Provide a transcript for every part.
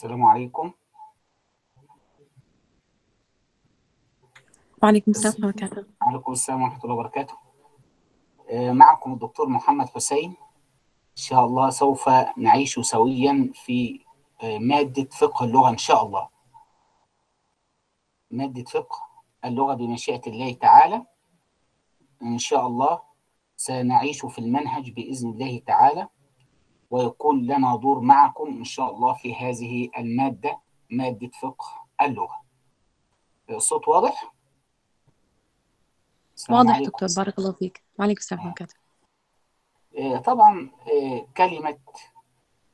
السلام عليكم. وعليكم السلام ورحمة الله. وبركاته وعليكم السلام ورحمة الله وبركاته. معكم الدكتور محمد حسين. إن شاء الله سوف نعيش سويا في آه، مادة فقه اللغة إن شاء الله. مادة فقه اللغة بمشيئة الله تعالى. إن شاء الله سنعيش في المنهج بإذن الله تعالى. ويكون لنا دور معكم إن شاء الله في هذه المادة مادة فقه اللغة. الصوت واضح؟ واضح عليكم. دكتور. بارك الله فيك. وعليكم السلام ورحمة الله. آه، طبعا آه، كلمة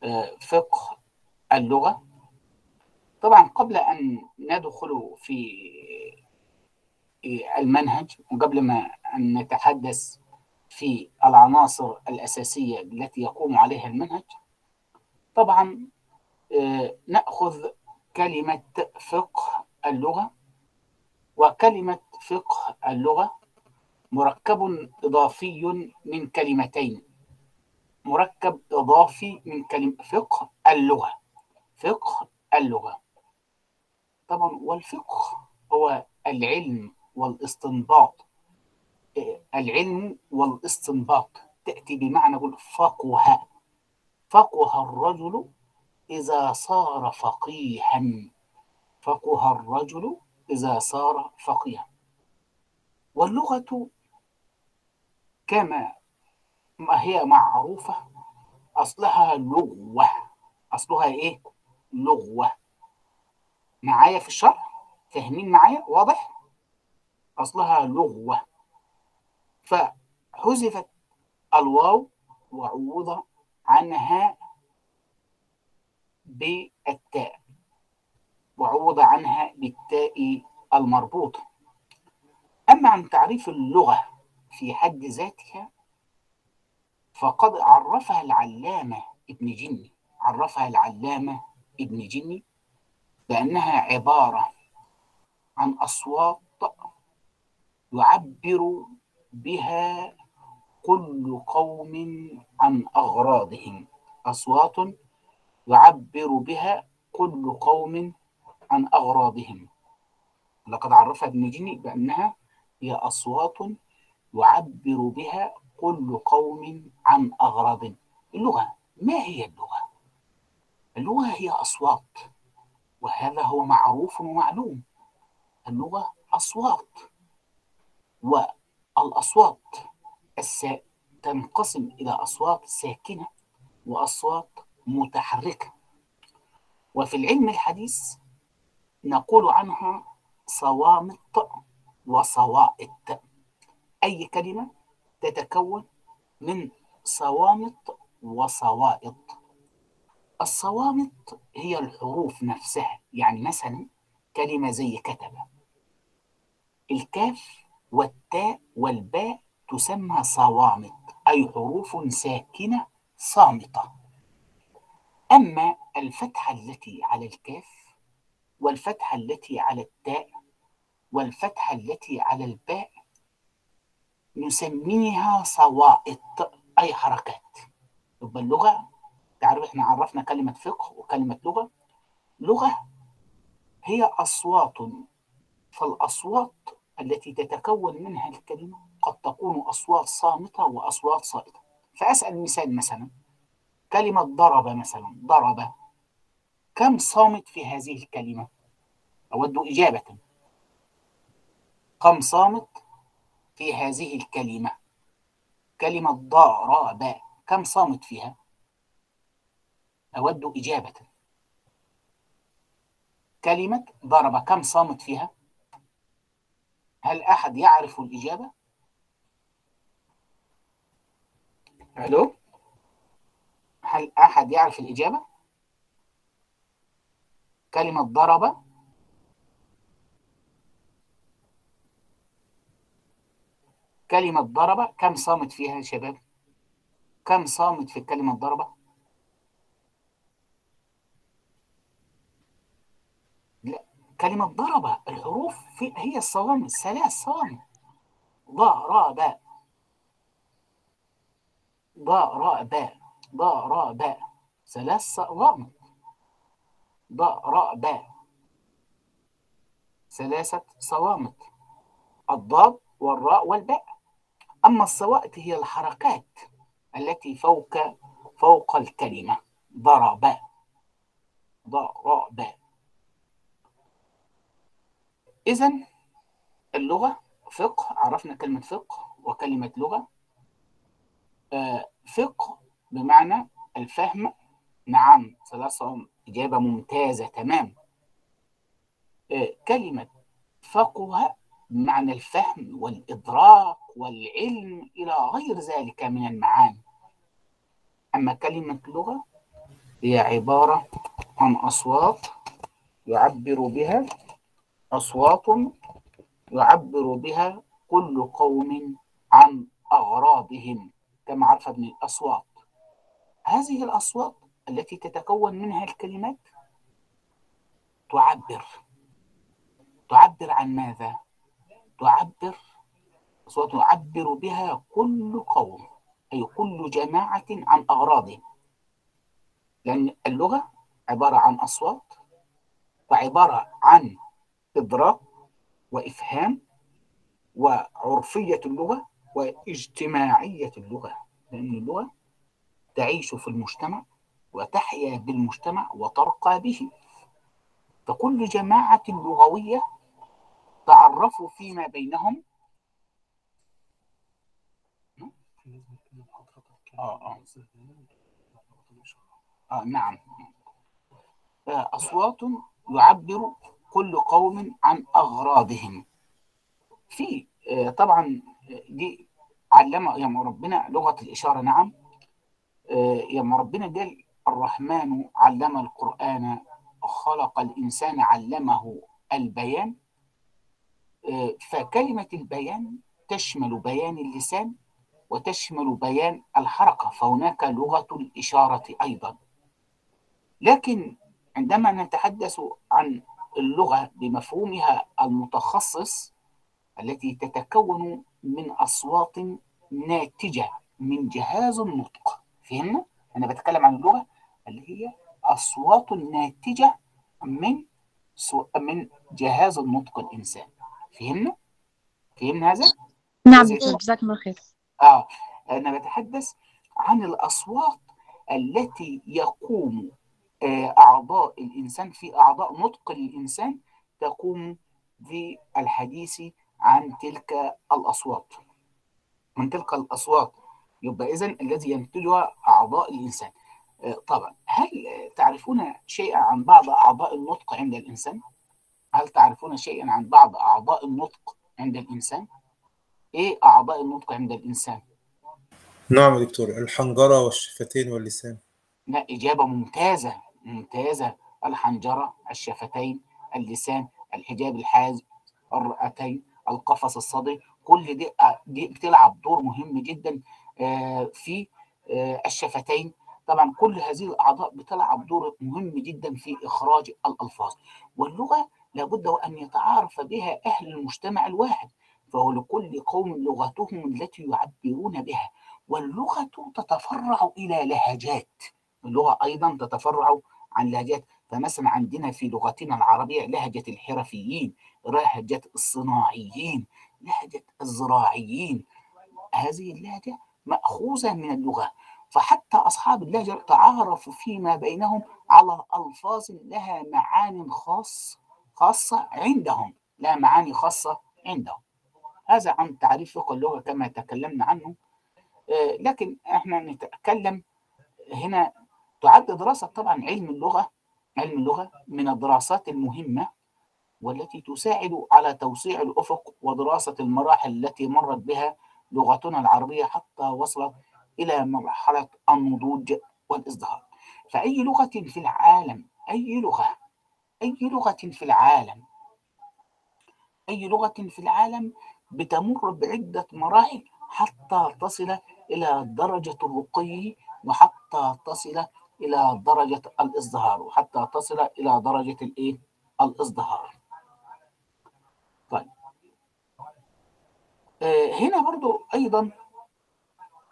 آه، فقه اللغة. طبعا قبل أن ندخل في المنهج وقبل ما أن نتحدث في العناصر الأساسية التي يقوم عليها المنهج. طبعا آه، نأخذ كلمة فقه اللغة وكلمة فقه اللغة مركب إضافي من كلمتين. مركب إضافي من كلمة فقه اللغة. فقه اللغة. طبعا والفقه هو العلم والاستنباط. العلم والاستنباط تأتي بمعنى فقه فقه الرجل إذا صار فقيها فقه الرجل إذا صار فقيها واللغة كما ما هي معروفة أصلها لغوة أصلها إيه؟ لغوة معايا في الشرح؟ فاهمين معايا؟ واضح؟ أصلها لغوة فحذفت الواو وعوض عنها بالتاء وعوض عنها بالتاء المربوطة أما عن تعريف اللغة في حد ذاتها فقد عرفها العلامة ابن جني. عرفها العلامة ابن جني بأنها عبارة عن أصوات يعبر بها كل قوم عن أغراضهم. أصوات يعبر بها كل قوم عن أغراضهم. لقد عرفها ابن جني بأنها هي أصوات يعبر بها كل قوم عن أغراض. اللغة ما هي اللغة؟ اللغة هي أصوات وهذا هو معروف ومعلوم. اللغة أصوات والأصوات السا... تنقسم إلى أصوات ساكنة وأصوات متحركة. وفي العلم الحديث نقول عنها صوامت وصوائت أي كلمة تتكون من صوامت وصوائط الصوامت هي الحروف نفسها يعني مثلا كلمة زي كتب. الكاف والتاء والباء تسمى صوامت أي حروف ساكنة صامتة. أما الفتحة التي على الكاف والفتحة التي على التاء والفتحة التي على الباء نسميها صوائط أي حركات. يبقى اللغة تعرف إحنا عرفنا كلمة فقه وكلمة لغة. لغة هي أصوات فالأصوات التي تتكون منها الكلمة قد تكون أصوات صامتة وأصوات صائتة. فأسأل مثال مثلا. كلمة ضرب مثلا. ضرب. كم صامت في هذه الكلمة؟ أود إجابة. كم صامت في هذه الكلمة؟ كلمة ضرب. كم صامت فيها؟ أود إجابة. كلمة ضرب. كم صامت فيها؟ هل أحد يعرف الإجابة؟ ألو هل أحد يعرف الإجابة؟ كلمة ضرب. كلمة ضرب. كم صامت فيها يا شباب؟ كم صامت في كلمة ضرب لا كلمة ضرب الحروف في هي الصوامت ثلاث صوامت ضرب. ضرب. ضرب. ثلاث راء باء ثلاثة صوامت الضاد والراء والباء. أما الصوائت هي الحركات التي فوق فوق الكلمة. ضرب. باء إذا اللغة فقه عرفنا كلمة فقه وكلمة لغة. آه فقه بمعنى الفهم نعم ثلاثة إجابة ممتازة تمام. آه كلمة فقه بمعنى الفهم والإدراك والعلم إلى غير ذلك من المعاني. أما كلمة لغة هي عبارة عن أصوات يعبر بها أصوات يعبر بها كل قوم عن أغراضهم كما عرف ابن الأصوات. هذه الأصوات التي تتكون منها الكلمات تعبر. تعبر عن ماذا؟ تعبر أصوات يعبر بها كل قوم أي كل جماعة عن أغراضهم. لأن اللغة عبارة عن أصوات وعبارة عن إدراك وإفهام وعرفية اللغة واجتماعية اللغة لأن اللغة تعيش في المجتمع وتحيا بالمجتمع وترقى به. فكل جماعة لغوية تعرفوا فيما بينهم. آه آه. آه نعم. أصوات يعبر كل قوم عن أغراضهم. في طبعا دي علم يا ربنا لغة الإشارة نعم. يا ربنا قال الرحمن علم القرآن خلق الإنسان علمه البيان. فكلمة البيان تشمل بيان اللسان وتشمل بيان الحركة فهناك لغة الإشارة أيضا. لكن عندما نتحدث عن اللغة بمفهومها المتخصص التي تتكون من أصوات ناتجة من جهاز النطق فهمنا؟ أنا بتكلم عن اللغة اللي هي أصوات ناتجة من سو... من جهاز النطق الإنسان فهمنا؟ فهمنا هذا؟ نعم جزاكم الله خير آه أنا بتحدث عن الأصوات التي يقوم أعضاء الإنسان في أعضاء نطق الإنسان تقوم بالحديث عن تلك الأصوات من تلك الأصوات يبقى إذن الذي ينتجها أعضاء الإنسان طبعا هل تعرفون شيئا عن بعض أعضاء النطق عند الإنسان؟ هل تعرفون شيئا عن بعض أعضاء النطق عند الإنسان؟ إيه أعضاء النطق عند الإنسان؟ نعم يا دكتور الحنجرة والشفتين واللسان لا إجابة ممتازة ممتازة الحنجرة الشفتين اللسان الحجاب الحاز الرئتين القفص الصدري كل دي دي بتلعب دور مهم جدا في الشفتين. طبعا كل هذه الأعضاء بتلعب دور مهم جدا في إخراج الألفاظ. واللغة لابد وأن يتعارف بها أهل المجتمع الواحد فهو لكل قوم لغتهم التي يعبرون بها. واللغة تتفرع إلى لهجات اللغة أيضا تتفرع عن لهجات. فمثلا عندنا في لغتنا العربية لهجة الحرفيين لهجة الصناعيين لهجة الزراعيين. هذه اللهجة مأخوذة من اللغة. فحتى أصحاب اللهجة تعارفوا فيما بينهم على ألفاظ لها معان خاص خاصة عندهم لها معاني خاصة عندهم. هذا عن تعريف فقه اللغة كما تكلمنا عنه. لكن إحنا نتكلم هنا تعد دراسة طبعا علم اللغة علم اللغة من الدراسات المهمة والتي تساعد على توسيع الأفق ودراسة المراحل التي مرت بها لغتنا العربية حتى وصلت إلى مرحلة النضوج والإزدهار. فأي لغة في العالم أي لغة أي لغة في العالم أي لغة في العالم بتمر بعدة مراحل حتى تصل إلى درجة الرقي وحتى تصل إلى درجة الإزدهار وحتى تصل إلى درجة الإيه؟ الإزدهار. طيب. آه هنا برضو أيضا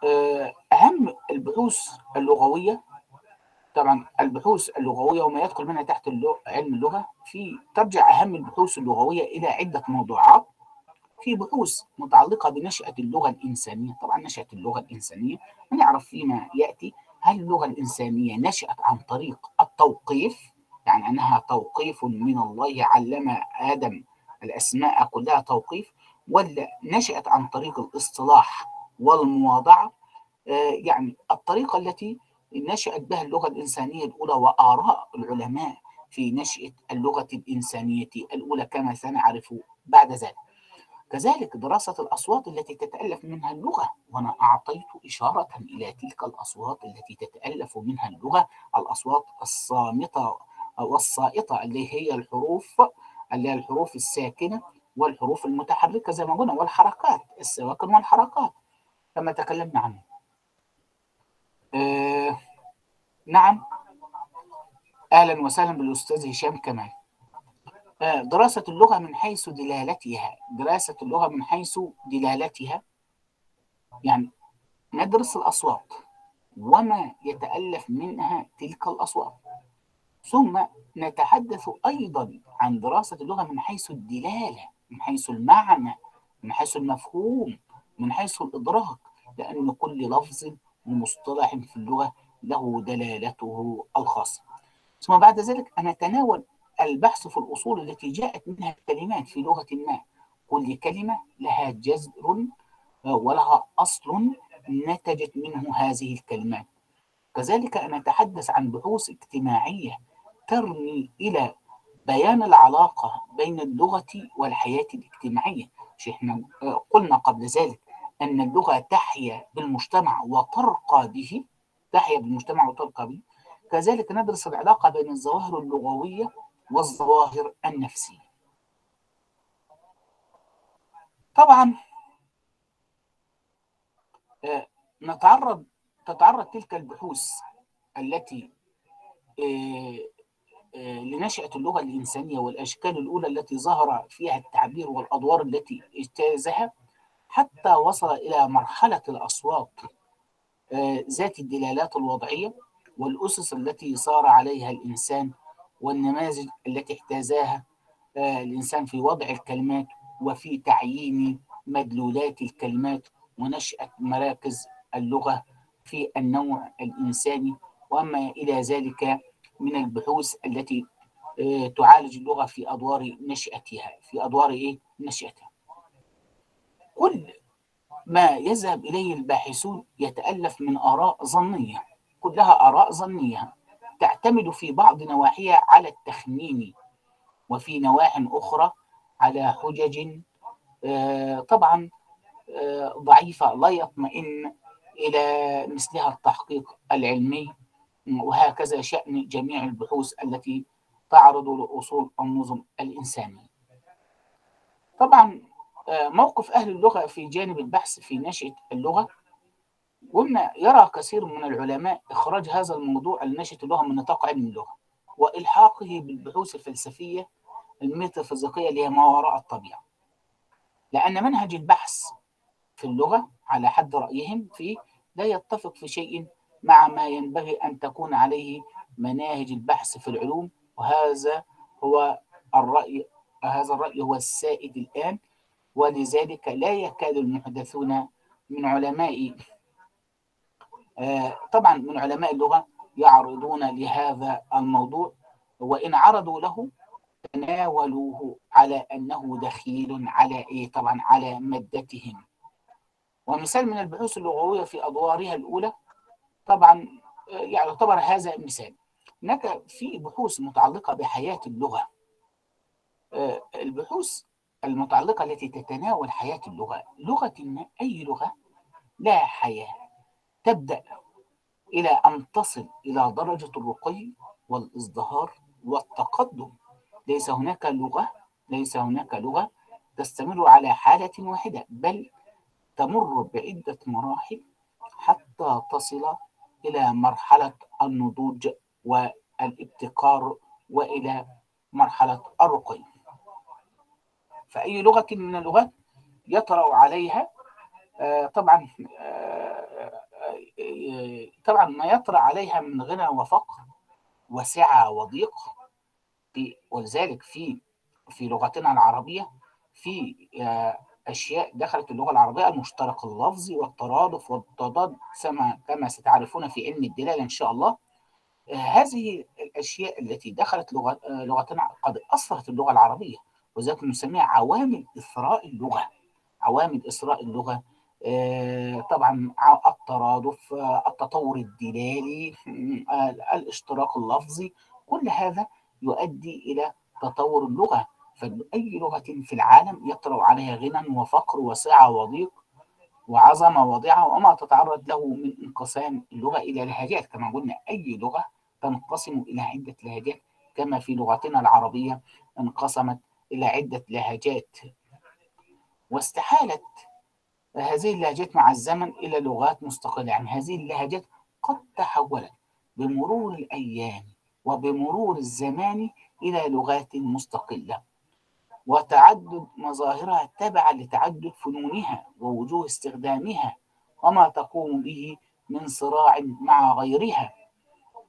آه أهم البحوث اللغوية. طبعا البحوث اللغوية وما يدخل منها تحت اللغة علم اللغة في ترجع أهم البحوث اللغوية إلى عدة موضوعات. في بحوث متعلقة بنشأة اللغة الإنسانية. طبعا نشأة اللغة الإنسانية نعرف فيما يأتي هل اللغة الإنسانية نشأت عن طريق التوقيف؟ يعني أنها توقيف من الله علم آدم الأسماء كلها توقيف ولا نشأت عن طريق الاصطلاح والمواضعة؟ آه يعني الطريقة التي نشأت بها اللغة الإنسانية الأولى وآراء العلماء في نشأة اللغة الإنسانية الأولى كما سنعرف بعد ذلك. كذلك دراسة الأصوات التي تتألف منها اللغة وأنا أعطيت إشارة إلى تلك الأصوات التي تتألف منها اللغة الأصوات الصامتة والصائطة اللي هي الحروف اللي هي الحروف الساكنة والحروف المتحركة زي ما قلنا والحركات السواكن والحركات كما تكلمنا عنه. آه نعم. أهلا وسهلا بالأستاذ هشام كمال. آه دراسة اللغة من حيث دلالتها. دراسة اللغة من حيث دلالتها. يعني ندرس الأصوات. وما يتألف منها تلك الأصوات. ثم نتحدث أيضا عن دراسة اللغة من حيث الدلالة من حيث المعنى من حيث المفهوم من حيث الإدراك. لأن كل لفظ ومصطلح في اللغة له دلالته الخاصة. ثم بعد ذلك نتناول البحث في الأصول التي جاءت منها الكلمات في لغة ما. كل كلمة لها جذر ولها أصل نتجت منه هذه الكلمات. كذلك نتحدث عن بحوث اجتماعية ترمي إلى بيان العلاقة بين اللغة والحياة الاجتماعية. إحنا قلنا قبل ذلك أن اللغة تحيا بالمجتمع وترقى به تحيا بالمجتمع وترقى به. كذلك ندرس العلاقة بين الظواهر اللغوية والظواهر النفسية طبعا نتعرض تتعرض تلك البحوث التي لنشأة اللغة الإنسانية والأشكال الأولى التي ظهر فيها التعبير والأدوار التي اجتازها حتى وصل إلى مرحلة الأصوات ذات الدلالات الوضعية والأسس التي صار عليها الإنسان والنماذج التي اجتازاها الإنسان في وضع الكلمات وفي تعيين مدلولات الكلمات ونشأة مراكز اللغة في النوع الإنساني. وما إلى ذلك من البحوث التي تعالج اللغة في أدوار نشأتها. في أدوار إيه؟ نشأتها. كل ما يذهب إليه الباحثون يتألف من آراء ظنية كلها آراء ظنية. تعتمد في بعض نواحيها على التخمين وفي نواح أخرى على حجج طبعا ضعيفة لا يطمئن إلى مثلها التحقيق العلمي وهكذا شأن جميع البحوث التي تعرض لأصول النظم الإنسانية. طبعا موقف أهل اللغة في جانب البحث في نشأة اللغة قلنا يرى كثير من العلماء إخراج هذا الموضوع لنشأة اللغة من نطاق علم اللغة وإلحاقه بالبحوث الفلسفية الميتافيزيقية اللي هي ما وراء الطبيعة. لأن منهج البحث في اللغة على حد رأيهم فيه لا يتفق في شيء مع ما ينبغي أن تكون عليه مناهج البحث في العلوم وهذا هو الرأي هذا الرأي هو السائد الآن ولذلك لا يكاد المحدثون من علماء طبعا من علماء اللغة يعرضون لهذا الموضوع وإن عرضوا له تناولوه على أنه دخيل على إيه؟ طبعا على مادتهم. ومثال من البحوث اللغوية في أدوارها الأولى طبعا يعتبر هذا مثال هناك في بحوث متعلقة بحياة اللغة. البحوث المتعلقة التي تتناول حياة اللغة لغة ما أي لغة؟ لا حياة. تبدأ إلى أن تصل إلى درجة الرقي والإزدهار والتقدم. ليس هناك لغة ليس هناك لغة تستمر على حالة واحدة بل تمر بعدة مراحل حتى تصل إلى مرحلة النضوج والابتكار وإلى مرحلة الرقي. فأي لغة من اللغات يطرأ عليها؟ طبعا آه، طبعا ما يطرأ عليها من غنى وفقر وسعة وضيق. ولذلك في في لغتنا العربية في آه، أشياء دخلت اللغة العربية المشترك اللفظي والترادف والتضاد كما كما ستعرفون في علم الدلالة إن شاء الله. آه، هذه الأشياء التي دخلت لغة آه، لغتنا قد أثرت اللغة العربية وذلك نسميها عوامل إثراء اللغة. عوامل إثراء اللغة طبعا ع- الترادف آه، التطور الدلالي آه، الاشتراك اللفظي كل هذا يؤدي إلى تطور اللغة. فأي لغة في العالم يطرأ عليها غنى وفقر وسعة وضيق وعظمة وضعة وما تتعرض له من انقسام اللغة إلى لهجات. كما قلنا أي لغة تنقسم إلى عدة لهجات. كما في لغتنا العربية انقسمت إلى عدة لهجات واستحالت هذه اللهجات مع الزمن إلى لغات مستقلة يعني هذه اللهجات قد تحولت بمرور الأيام وبمرور الزمان إلى لغات مستقلة. وتعدد مظاهرها تبعا لتعدد فنونها ووجوه استخدامها وما تقوم به من صراع مع غيرها.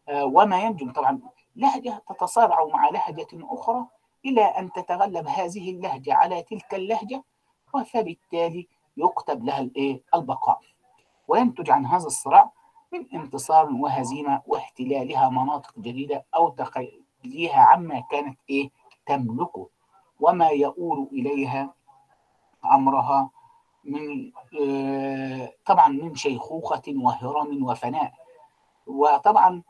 آه، وما ينجم طبعا لهجة تتصارع مع لهجة أخرى إلى أن تتغلب هذه اللهجة على تلك اللهجة فبالتالي يكتب لها الإيه؟ البقاء. وينتج عن هذا الصراع من انتصار وهزيمة واحتلالها مناطق جديدة أو تخليها عما كانت إيه؟ تملكه. وما يؤول إليها أمرها من آه، طبعا من شيخوخة وهرم وفناء. وطبعا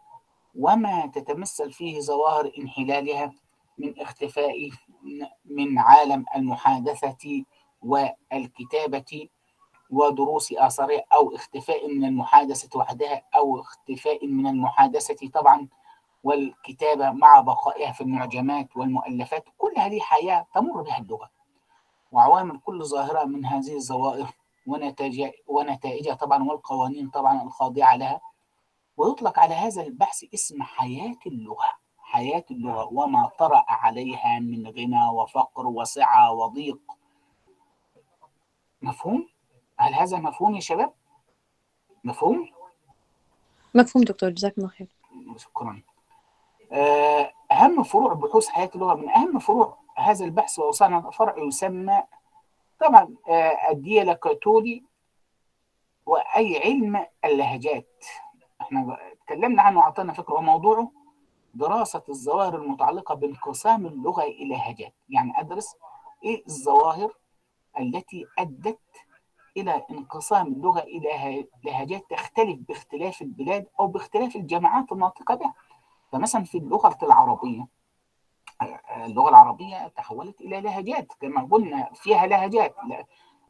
وما تتمثل فيه ظواهر انحلالها من اختفاء من عالم المحادثة والكتابة ودروس آثارها أو اختفاء من المحادثة وحدها أو اختفاء من المحادثة طبعا والكتابة مع بقائها في المعجمات والمؤلفات كل هذه حياة تمر بها اللغة. وعوامل كل ظاهرة من هذه الظواهر ونتائج ونتائجها طبعا والقوانين طبعا الخاضعة لها. ويطلق على هذا البحث اسم حياة اللغة. حياة اللغة وما طرأ عليها من غنى وفقر وسعة وضيق مفهوم؟ هل هذا مفهوم يا شباب؟ مفهوم؟ مفهوم دكتور جزاك الله خير شكرا آه، أهم فروع بحوث حياة اللغة من أهم فروع هذا البحث ووصلنا فرع يسمى طبعا آه، الديالكتولي وأي علم اللهجات إحنا اتكلمنا عنه وعطينا فكرة وموضوعه دراسة الظواهر المتعلقة بانقسام اللغة إلى لهجات يعني أدرس إيه الظواهر التي أدت إلى انقسام اللغة إلى لهجات تختلف باختلاف البلاد أو باختلاف الجماعات الناطقة بها. فمثلا في اللغة العربية اللغة العربية تحولت إلى لهجات كما قلنا فيها لهجات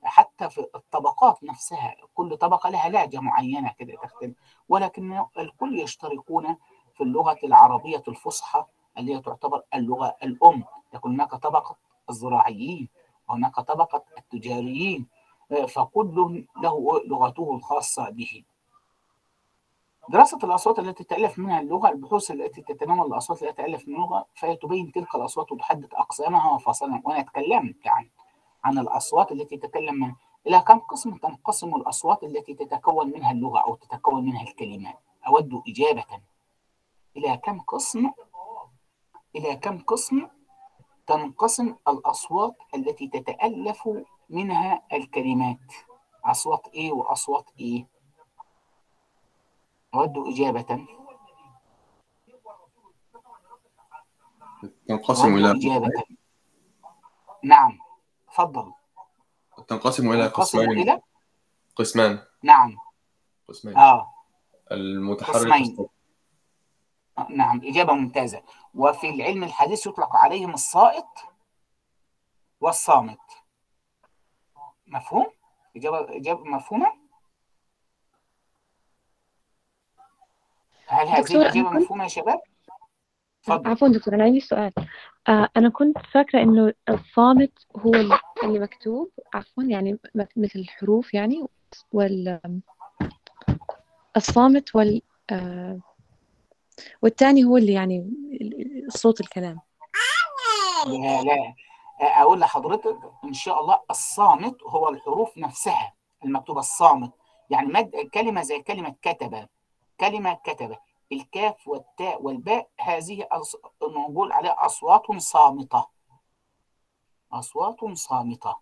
حتى في الطبقات نفسها كل طبقة لها لهجة معينة كده تختلف. ولكن الكل يشتركون في اللغة العربية الفصحى اللي هي تعتبر اللغة الأم. يكون هناك طبقة الزراعيين وهناك طبقة التجاريين فكل له لغته الخاصة به. دراسة الأصوات التي تتألف منها اللغة البحوث التي تتناول الأصوات التي تتألف من اللغة فهي تبين تلك الأصوات وتحدد أقسامها وفصلها وأنا تكلمت عن عن الأصوات التي تتكلم منها إلى كم قسم تنقسم الأصوات التي تتكون منها اللغة أو تتكون منها الكلمات أود إجابة. إلى كم قسم؟ إلى كم قسم تنقسم الأصوات التي تتألف منها الكلمات. أصوات إيه وأصوات إيه أود إجابة. تنقسم إلى إجابة. نعم تفضل. تنقسم إلى قسمين. إلى؟ قسمان. نعم. قسمين آه. المتحرك قسمين. نعم إجابة ممتازة وفي العلم الحديث يطلق عليهم الصائت والصامت مفهوم؟ إجابة إجابة مفهومة؟ هل هذه الإجابة مفهومة يا شباب؟ اتفضل عفوا دكتور أنا عندي سؤال آه أنا كنت فاكرة إنه الصامت هو ال- اللي مكتوب عفوا يعني مثل الحروف يعني وال الصامت وال آه والتاني هو اللي يعني صوت الكلام. لا لا. أقول لحضرتك إن شاء الله الصامت هو الحروف نفسها المكتوبة الصامت. يعني مد كلمة زي كلمة كتب كلمة كتب. الكاف والتاء والباء هذه أص... نقول عليها أصوات صامتة. أصوات صامتة.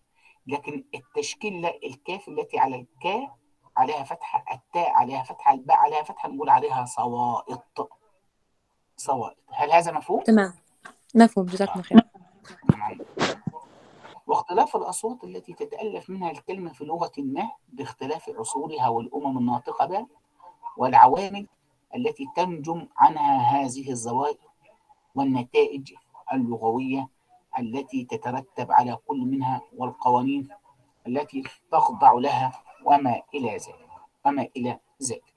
لكن التشكيل لا الكاف التي على الكاء عليها فتحة التاء عليها فتحة الباء عليها فتحة نقول عليها صوائط. صوائط هل هذا مفهوم؟ تمام. مفهوم. جزاكم خير. نعم. واختلاف الأصوات التي تتألف منها الكلمة في لغة ما باختلاف عصورها والأمم الناطقة بها والعوامل التي تنجم عنها هذه الظواهر والنتائج اللغوية التي تترتب على كل منها والقوانين التي تخضع لها وما إلى ذلك. وما إلى ذلك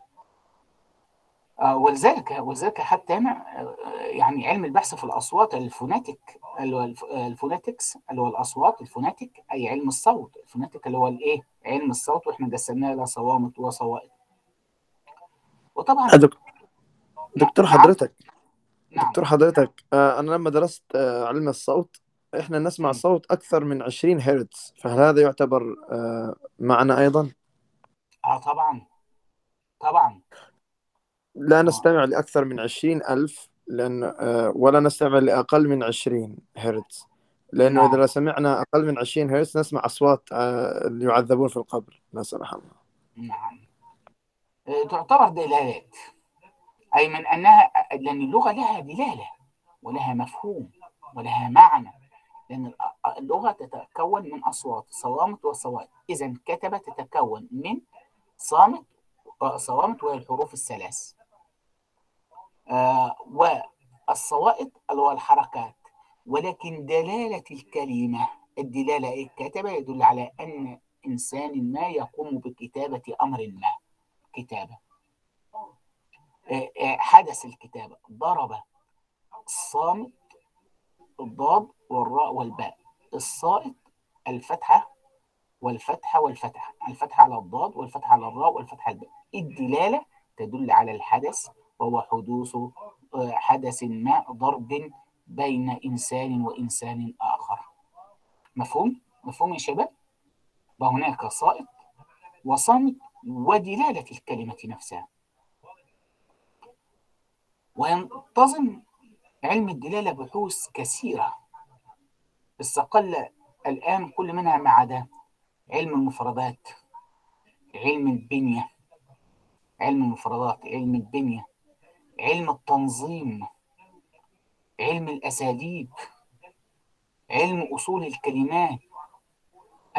آه، ولذلك ولذلك حتى هنا آه، يعني علم البحث في الأصوات phonetic اللي هو الف- ال phonetics اللي هو الأصوات ال phonetic أي علم الصوت ال phonetic اللي هو الإيه؟ علم الصوت وإحنا قسمناه إلى صوامت وصوائط وطبعا دك- دكتور نعم. حضرتك نعم. دكتور حضرتك آه، أنا لما درست آه، علم الصوت إحنا نسمع. صوت أكثر من 20 هرتز. فهل هذا يعتبر آه، معنا أيضا؟ آه طبعا. طبعا. لا آه. نستمع لأكثر من 20 ألف لأن آه، ولا نستمع لأقل من 20 هرتز. لأنه نعم. إذا سمعنا أقل من 20 هرتز نسمع أصوات آه، اللي يعذبون في القبر لا سمح الله. نعم. تعتبر دلالات. أي من أنها لأن اللغة لها دلالة ولها مفهوم ولها معنى. لأن اللغة تتكون من أصوات صوامت وصوائت إذا كتب تتكون من صامت صوامت وهي الحروف الثلاث. آه والصوائت اللي هو الحركات ولكن دلالة الكلمة الدلالة إيه؟ كتب يدل على أن إنسان ما يقوم بكتابة أمر ما. كتابة. آه آه حدث الكتابة. ضرب. الصامت الضاد والراء والباء. الصائت الفتحة والفتحة والفتحة. الفتحة على الضاد والفتحة على الراء والفتحة على الباء. الدلالة؟ تدل على الحدث وهو حدوث حدث ما ضرب بين إنسان وإنسان آخر. مفهوم؟ مفهوم يا شباب؟ وهناك صائت وصامت ودلالة الكلمة نفسها. وينتظم علم الدلالة بحوث كثيرة. استقل الآن كل منها ما عدا علم المفردات علم البنية. علم المفردات علم البنية. علم التنظيم علم الأساليب علم أصول الكلمات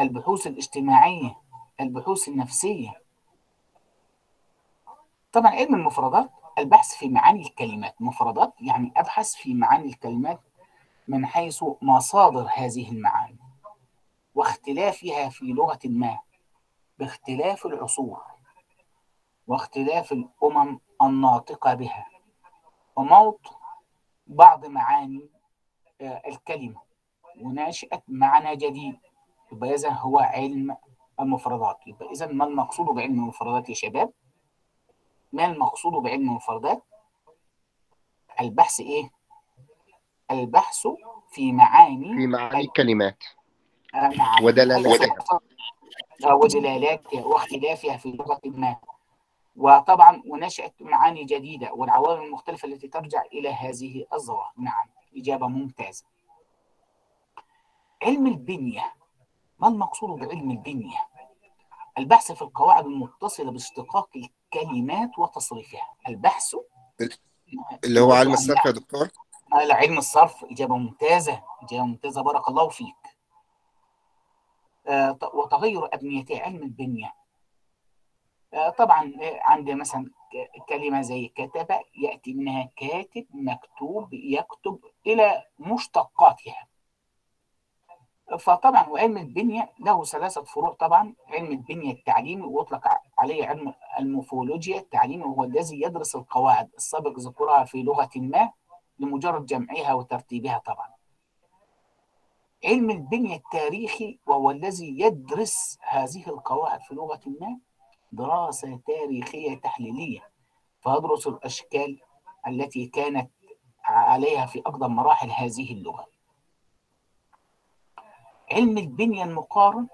البحوث الاجتماعية البحوث النفسية. طبعا علم المفردات البحث في معاني الكلمات. مفردات يعني أبحث في معاني الكلمات من حيث مصادر هذه المعاني واختلافها في لغة ما باختلاف العصور واختلاف الأمم الناطقة بها. وموت بعض معاني الكلمة. وناشئة معنى جديد. يبقى إذا هو علم المفردات. يبقى إذا ما المقصود بعلم المفردات يا شباب؟ ما المقصود بعلم المفردات؟ البحث إيه؟ البحث في معاني في معاني الكلمات نعم ودلالاتها ودلالاتها واختلافها في لغة ما. وطبعا ونشأت معاني جديدة والعوامل المختلفة التي ترجع إلى هذه الظواهر. نعم إجابة ممتازة. علم البنية ما المقصود بعلم البنية؟ البحث في القواعد المتصلة باشتقاق الكلمات وتصريفها. البحث اللي هو علم الصرف يا دكتور؟ علم الصرف إجابة ممتازة. إجابة ممتازة بارك الله فيك. آه وتغير أبنيتي علم البنية. طبعا عندي مثلا كلمة زي كتب يأتي منها كاتب مكتوب يكتب إلى مشتقاتها. فطبعا وعلم البنية له ثلاثة فروع طبعا علم البنية التعليمي ويطلق عليه علم المورفولوجيا التعليمي وهو الذي يدرس القواعد السابق ذكرها في لغة ما لمجرد جمعها وترتيبها طبعا. علم البنية التاريخي وهو الذي يدرس هذه القواعد في لغة ما دراسة تاريخية تحليلية فيدرس الأشكال التي كانت عليها في أقدم مراحل هذه اللغة. علم البنية المقارن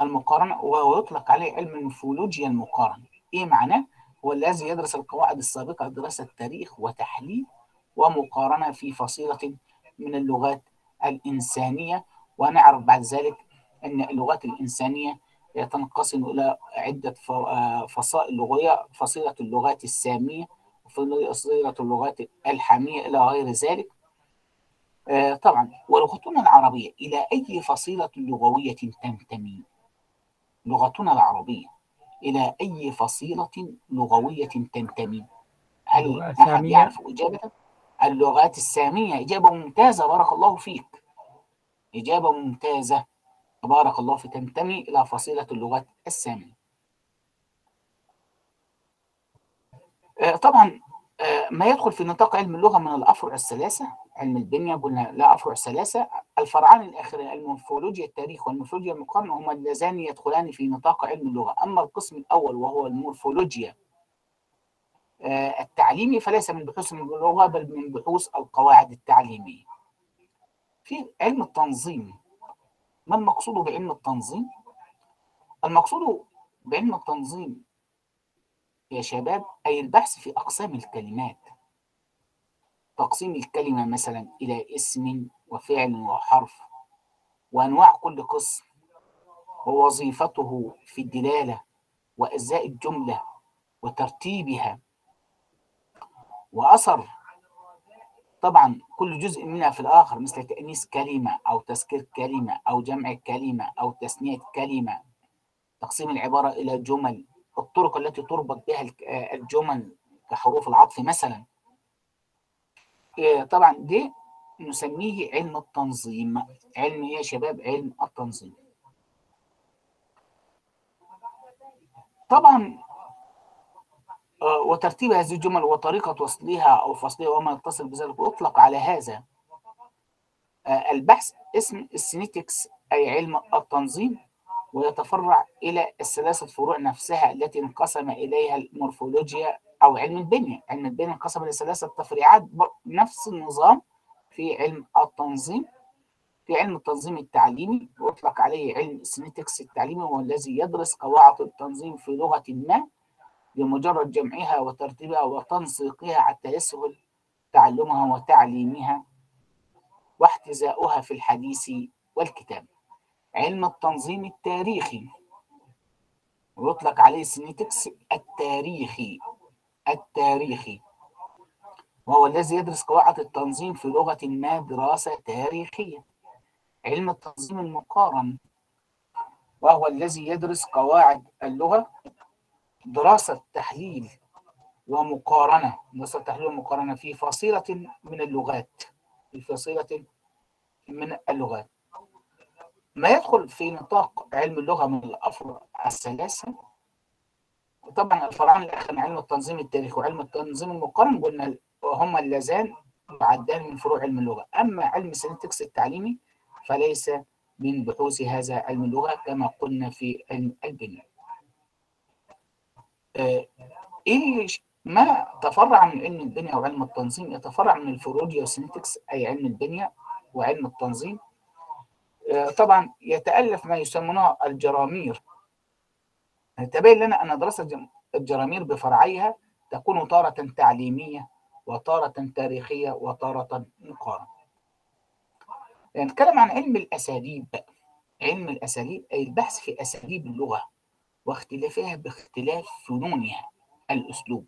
المقارنة ويطلق عليه علم المورفولوجيا المقارنة. إيه معناه؟ هو الذي يدرس القواعد السابقة دراسة تاريخ وتحليل ومقارنة في فصيلة من اللغات الإنسانية. ونعرف بعد ذلك أن اللغات الإنسانية تنقسم إلى عدة آه فصائل لغوية فصيلة اللغات السامية وفصيلة اللغات الحامية إلى غير ذلك آه، طبعا ولغتنا العربية إلى أي فصيلة لغوية تنتمي؟ لغتنا العربية إلى أي فصيلة لغوية تنتمي؟ هل أحد يعرف إجابة؟ اللغات السامية إجابة ممتازة بارك الله فيك إجابة ممتازة بارك الله فيك تنتمي إلى فصيلة اللغات السامية. آه، طبعا آه، ما يدخل في نطاق علم اللغة من الأفرع الثلاثة علم البنية قلنا لا أفرع ثلاثة. الفرعان الآخرين المورفولوجيا التاريخ والمورفولوجيا المقارنة هما اللذان يدخلان في نطاق علم اللغة. أما القسم الأول وهو المورفولوجيا آه، التعليمي فليس من بحوث اللغة بل من بحوث القواعد التعليمية. في علم التنظيم ما المقصود بعلم التنظيم؟ المقصود بعلم التنظيم يا شباب أي البحث في أقسام الكلمات تقسيم الكلمة مثلا إلى اسم وفعل وحرف وأنواع كل قسم ووظيفته في الدلالة وأجزاء الجملة وترتيبها وأثر طبعا كل جزء منها في الآخر مثل تأنيث كلمة أو تذكير كلمة أو جمع كلمة أو تثنية كلمة تقسيم العبارة إلى جمل الطرق التي تربط بها آه، الجمل كحروف العطف مثلا. إيه، طبعا ده نسميه علم التنظيم. علم يا شباب علم التنظيم. طبعا آه، وترتيب هذه الجمل وطريقة وصلها أو فصلها وما يتصل بذلك يطلق على هذا. آه، البحث اسم السينيتكس أي علم التنظيم ويتفرع إلى الثلاثة فروع نفسها التي انقسم إليها المورفولوجيا أو علم البنية. علم البنية انقسم إلى ثلاثة تفريعات نفس النظام في علم التنظيم في علم التنظيم التعليمي. ويطلق عليه علم السينيتكس التعليمي وهو الذي يدرس قواعد التنظيم في لغة ما. بمجرد جمعها وترتيبها وتنسيقها حتى يسهل تعلمها وتعليمها واحتذاؤها في الحديث والكتاب. علم التنظيم التاريخي. ويطلق عليه سينيتكس التاريخي. التاريخي. وهو الذي يدرس قواعد التنظيم في لغة ما دراسة تاريخية. علم التنظيم المقارن. وهو الذي يدرس قواعد اللغة دراسة تحليل ومقارنة دراسة تحليل ومقارنة في فصيلة من اللغات في فصيلة من اللغات. ما يدخل في نطاق علم اللغة من الأفرع الثلاثة طبعا الفرعان الآخر علم التنظيم التاريخي وعلم التنظيم المقارن قلنا هما اللذان يعدان من فروع علم اللغة. أما علم السينتكس التعليمي فليس من بحوث هذا علم اللغة كما قلنا في علم البناء إيه ما تفرع من علم البنية وعلم التنظيم يتفرع من الفروجيا والسينتكس أي علم البنية وعلم التنظيم. آه، طبعا يتألف ما يسمونه الجرامير. تبين لنا أن دراسة الجرامير بفرعيها تكون تارة تعليمية وتارة تاريخية وتارة مقارنة. يعني نتكلم عن علم الأساليب. علم الأساليب أي البحث في أساليب اللغة. واختلافها باختلاف فنونها. الأسلوب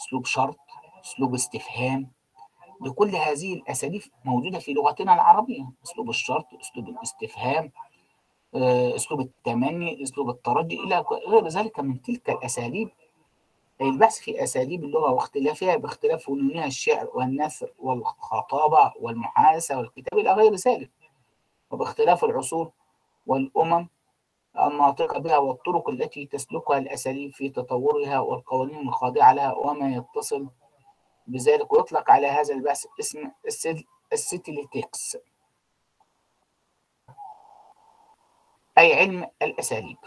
أسلوب شرط أسلوب استفهام. لكل هذه الأساليب موجودة في لغتنا العربية. أسلوب الشرط أسلوب الاستفهام آه، أسلوب التمني أسلوب الترجي إلى غير ذلك من تلك الأساليب. البحث في أساليب اللغة واختلافها باختلاف فنونها الشعر والنثر والخطابة والمحادثة والكتاب إلى غير ذلك. وباختلاف العصور والأمم الناطقة بها والطرق التي تسلكها الأساليب في تطورها والقوانين الخاضعة لها وما يتصل بذلك ويطلق على هذا البحث اسم السيتيليتكس أي علم الأساليب.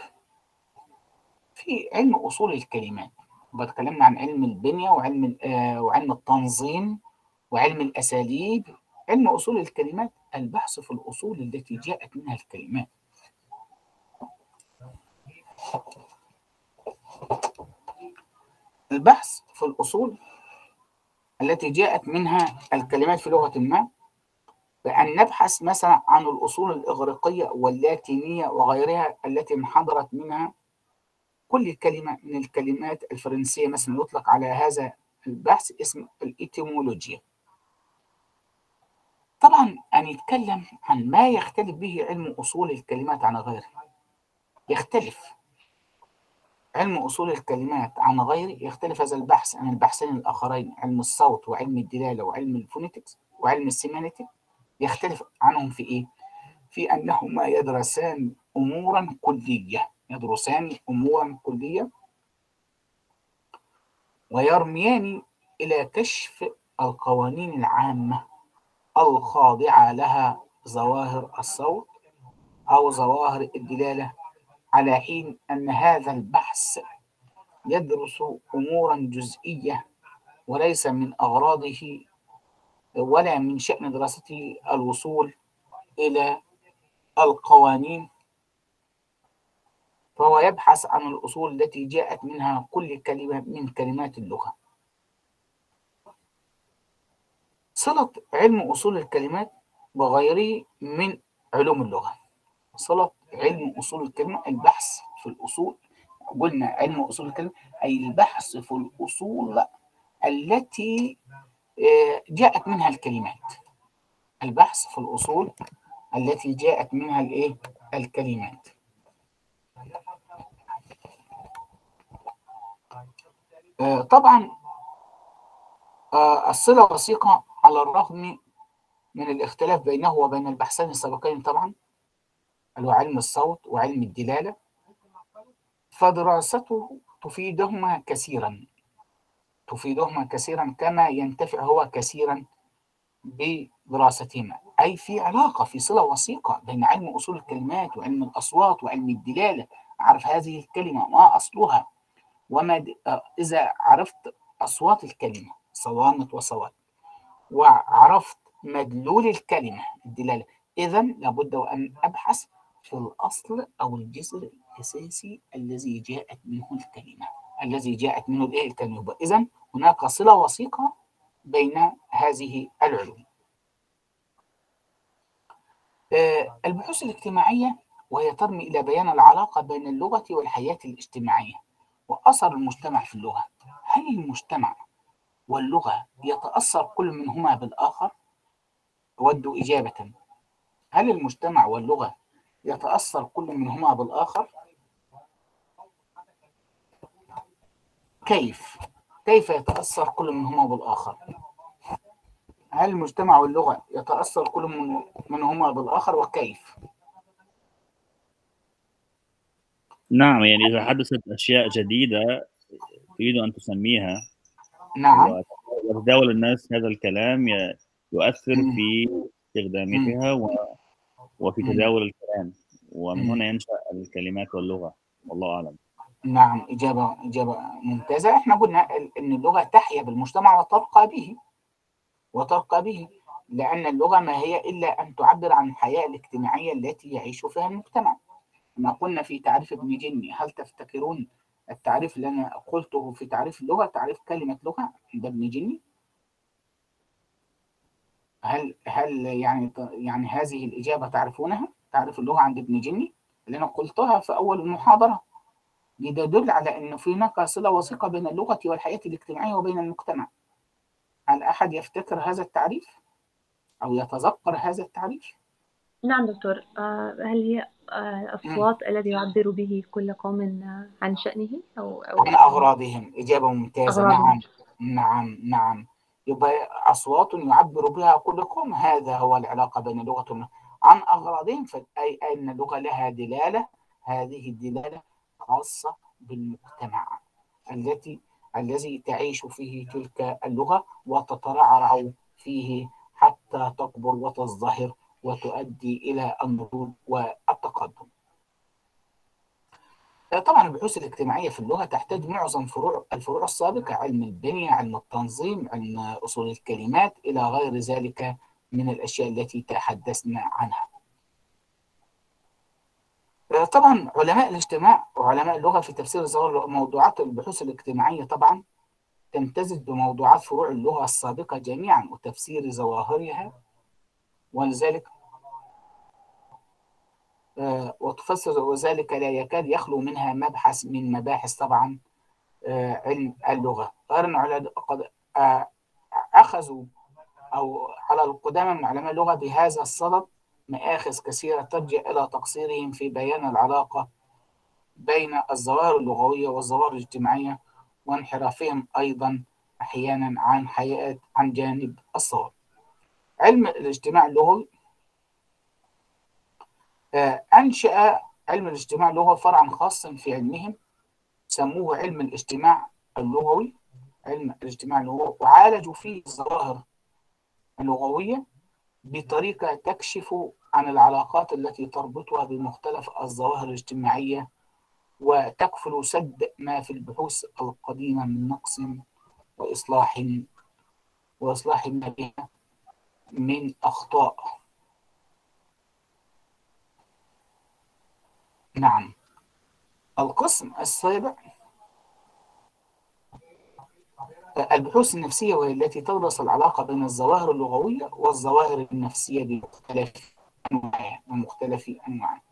في علم أصول الكلمات بتكلمنا عن علم البنية وعلم آه، وعلم التنظيم وعلم الأساليب. علم أصول الكلمات البحث في الأصول التي جاءت منها الكلمات. البحث في الأصول التي جاءت منها الكلمات في لغة ما بأن نبحث مثلا عن الأصول الإغريقية واللاتينية وغيرها التي انحدرت منها كل كلمة من الكلمات الفرنسية مثلا يطلق على هذا البحث اسم الإتيمولوجيا طبعا أن يتكلم عن ما يختلف به علم أصول الكلمات عن غيره يختلف. علم أصول الكلمات عن غيره يختلف هذا البحث عن البحثين الآخرين علم الصوت وعلم الدلالة وعلم الفونيتكس وعلم السيمانيتك يختلف عنهم في إيه؟ في أنهما يدرسان أمورا كلية يدرسان أمورا كلية ويرميان إلى كشف القوانين العامة الخاضعة لها ظواهر الصوت أو ظواهر الدلالة على حين أن هذا البحث يدرس أمورا جزئية وليس من أغراضه ولا من شأن دراسته الوصول إلى القوانين. فهو يبحث عن الأصول التي جاءت منها كل كلمة من كلمات اللغة. صلة علم أصول الكلمات بغيره من علوم اللغة. صلة علم أصول الكلمة البحث في الأصول. قلنا علم أصول الكلمة أي البحث في الأصول التي جاءت منها الكلمات. البحث في الأصول التي جاءت منها الإيه؟ الكلمات. طبعا الصلة وثيقة على الرغم من الاختلاف بينه وبين البحثين السابقين طبعا. اللي هو علم الصوت وعلم الدلالة فدراسته تفيدهما كثيرا. تفيدهما كثيرا كما ينتفع هو كثيرا بدراستهما. أي في علاقة في صلة وثيقة بين علم أصول الكلمات وعلم الأصوات وعلم الدلالة. عرف هذه الكلمة ما أصلها؟ وما د... إذا عرفت أصوات الكلمة صوامت وصوات وعرفت مدلول الكلمة الدلالة إذا لابد وأن أبحث في الأصل أو الجذر الأساسي الذي جاءت منه الكلمة الذي جاءت منه الإيه الكلمة؟ إذا هناك صلة وثيقة بين هذه العلوم آه البحوث الاجتماعية وهي ترمي إلى بيان العلاقة بين اللغة والحياة الاجتماعية وأثر المجتمع في اللغة. هل المجتمع واللغة يتأثر كل منهما بالآخر؟ أود إجابة. هل المجتمع واللغة يتأثر كل منهما بالآخر؟ كيف؟ كيف يتأثر كل منهما بالآخر؟ هل المجتمع واللغة يتأثر كل من منهما بالآخر وكيف؟ نعم يعني إذا حدثت أشياء جديدة تريد أن تسميها نعم وتداول الناس هذا الكلام يؤثر في استخدامها و... وفي تداول الكلام ومن هنا ينشأ الكلمات واللغة. والله أعلم. نعم إجابة إجابة ممتازة. إحنا قلنا إن اللغة تحيا بالمجتمع وترقى به وترقى به لأن اللغة ما هي إلا أن تعبر عن الحياة الاجتماعية التي يعيش فيها المجتمع. ما قلنا في تعريف ابن جني هل تفتكرون التعريف اللي أنا قلته في تعريف اللغة؟ تعريف كلمة لغة ده ابن جني هل هل يعني يعني هذه الإجابة تعرفونها؟ تعريف اللغة عند ابن جني اللي أنا قلتها في أول المحاضرة؟ دي تدل على أن في هناك صلة وثيقة بين اللغة والحياة الاجتماعية وبين المجتمع. هل أحد يفتكر هذا التعريف؟ أو يتذكر هذا التعريف؟ نعم دكتور. هل هي الأصوات الذي يعبر به كل قوم عن شأنه أو أو عن أغراضهم. إجابة ممتازة. أغراضهم. نعم. نعم. نعم. يبقى أصوات يعبر بها كل قوم. هذا هو العلاقة بين اللغة عن أغراضهم فأي أن اللغة لها دلالة هذه الدلالة خاصة بالمجتمع التي الذي تعيش فيه تلك اللغة وتترعرع فيه حتى تكبر وتزدهر وتؤدي إلى النضوج والتقدم. طبعا البحوث الاجتماعية في اللغة تحتاج معظم فروع الفروع السابقة علم البنية علم التنظيم علم أصول الكلمات إلى غير ذلك من الأشياء التي تحدثنا عنها. طبعا علماء الاجتماع وعلماء اللغة في تفسير موضوعات البحوث الاجتماعية طبعا تمتزج بموضوعات فروع اللغة السابقة جميعا وتفسير ظواهرها ولذلك آه، وتفسر وذلك لا يكاد يخلو منها مبحث من مباحث طبعا آه، علم اللغة. غير آه، أخذوا أو على القدامى من علماء اللغة بهذا الصدد مآخذ كثيرة ترجع إلى تقصيرهم في بيان العلاقة بين الظواهر اللغوية والظواهر الاجتماعية وانحرافهم أيضا أحيانا عن حياة عن جانب الصواب. علم الاجتماع اللغوي آه، أنشأ علم الاجتماع اللغوي فرعا خاصا في علمهم سموه علم الاجتماع اللغوي علم الاجتماع اللغوي وعالجوا فيه الظواهر اللغوية بطريقة تكشف عن العلاقات التي تربطها بمختلف الظواهر الاجتماعية وتكفل سد ما في البحوث القديمة من نقص وإصلاح وإصلاح ما بها من أخطاء. نعم. القسم السابع البحوث النفسية وهي التي تدرس العلاقة بين الظواهر اللغوية والظواهر النفسية بمختلف أنواعها ومختلف أنواعها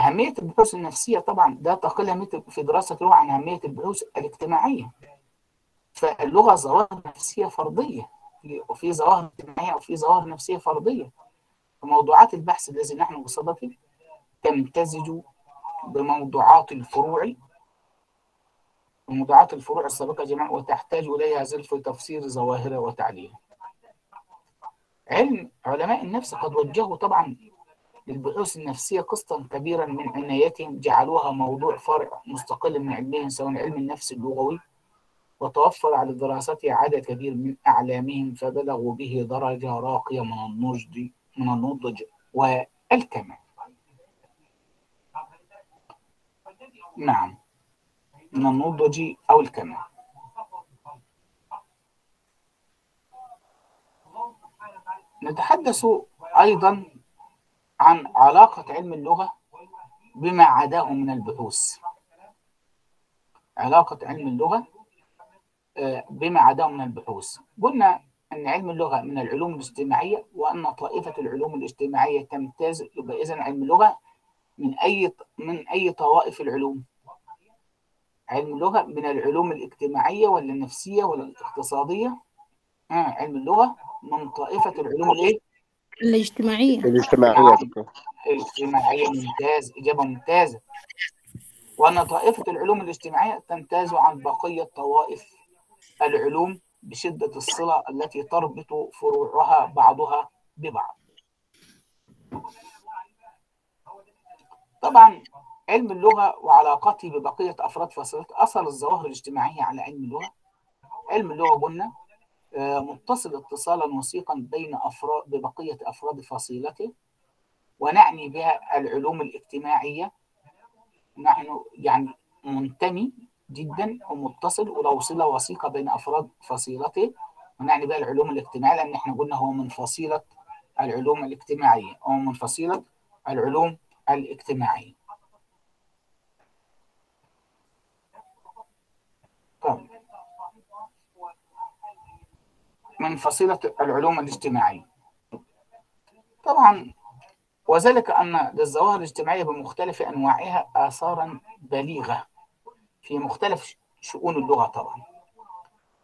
أهمية البحوث النفسية طبعا ده تقل في دراسة اللغة عن أهمية البحوث الاجتماعية. فاللغة ظواهر نفسية فرضية وفي ظواهر اجتماعية وفي ظواهر نفسية فرضية فموضوعات البحث الذي نحن بصدده تمتزج بموضوعات الفروع وموضوعات الفروع السابقة جميعا وتحتاج إليها زلف تفسير ظواهرها وتعليلها علم علماء النفس قد وجهوا طبعا للبحوث النفسية قسطا كبيرا من عنايتهم جعلوها موضوع فرع مستقل من علمهم سواء علم النفس اللغوي وتوفر على دراسته عدد كبير من أعلامهم فبلغوا به درجة راقية من النضج من النضج والكمال. نعم. من النضج أو الكمال نتحدث أيضا عن علاقة علم اللغة بما عداه من البحوث. علاقة علم اللغة بما عداه من البحوث. قلنا أن علم اللغة من العلوم الاجتماعية وأن طائفة العلوم الاجتماعية تمتاز يبقى إذن علم اللغة من أي من أي طوائف العلوم. علم اللغة من العلوم الاجتماعية ولا النفسية ولا الاقتصادية؟ آه علم اللغة من طائفة العلوم الإيه؟ الاجتماعية. الاجتماعية دكتور. الاجتماعية ممتاز إجابة ممتازة. وأن طائفة العلوم الاجتماعية تمتاز عن بقية طوائف العلوم بشدة الصلة التي تربط فروعها بعضها ببعض. طبعا علم اللغة وعلاقته ببقية أفراد فصيلة أثر الظواهر الاجتماعية على علم اللغة. علم اللغة قلنا متصل اتصالا وثيقا بين أفراد ببقية أفراد فصيلته ونعني بها العلوم الاجتماعية. نحن يعني منتمي جدا ومتصل وله صلة وثيقة بين أفراد فصيلته ونعني بها العلوم الاجتماعية لأن إحنا قلنا هو من فصيلة العلوم الاجتماعية أو من فصيلة العلوم الاجتماعية طب من فصيلة العلوم الاجتماعية. طبعا وذلك أن للظواهر الاجتماعية بمختلف أنواعها آثارا بليغة في مختلف شؤون اللغة طبعا.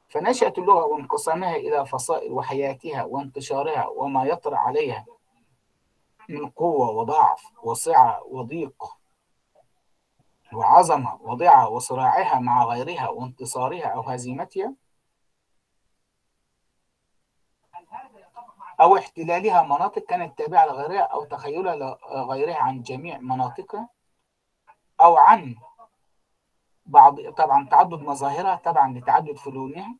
فنشأت اللغة وانقسامها إلى فصائل وحياتها وانتشارها وما يطرأ عليها من قوة وضعف وسعة وضيق وعظمة وضعة وصراعها مع غيرها وانتصارها أو هزيمتها أو احتلالها مناطق كانت تابعة لغيرها أو تخيلها لغيرها عن جميع مناطقها أو عن بعض طبعا تعدد مظاهرها تبعا لتعدد فنونها.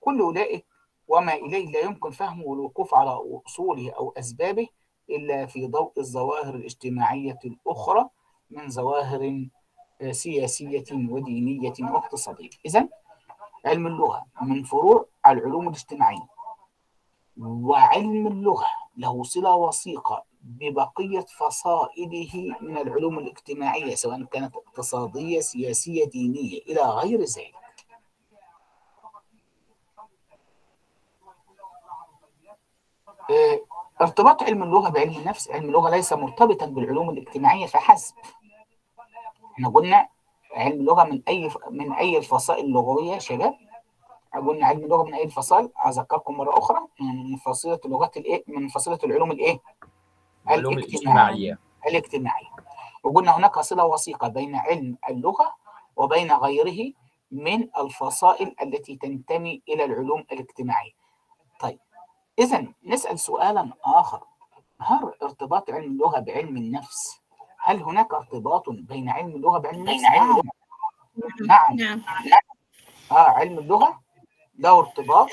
كل أولئك وما إليه لا يمكن فهمه والوقوف على أصوله أو أسبابه إلا في ضوء الظواهر الاجتماعية الأخرى من ظواهر سياسية ودينية واقتصادية. إذا علم اللغة من فروع العلوم الاجتماعية. وعلم اللغة له صلة وثيقة ببقية فصائله من العلوم الاجتماعية سواء كانت اقتصادية سياسية دينية إلى غير ذلك. آه، ارتباط علم اللغة بعلم النفس علم اللغة ليس مرتبطا بالعلوم الاجتماعية فحسب. إحنا قلنا علم اللغة من أي من أي الفصائل اللغوية شباب؟ قلنا علم اللغة من أي الفصائل؟ أذكركم مرة أخرى من فصيلة اللغات الإيه؟ من فصيلة العلوم الإيه؟ العلوم الاجتماعية. الاجتماعية. وقلنا هناك صلة وثيقة بين علم اللغة وبين غيره من الفصائل التي تنتمي إلى العلوم الاجتماعية. طيب إذا نسأل سؤالا آخر. هل ارتباط علم اللغة بعلم النفس؟ هل هناك ارتباط بين علم اللغة بعلم النفس؟ نعم. نعم. نعم. آه علم اللغة؟ له ارتباط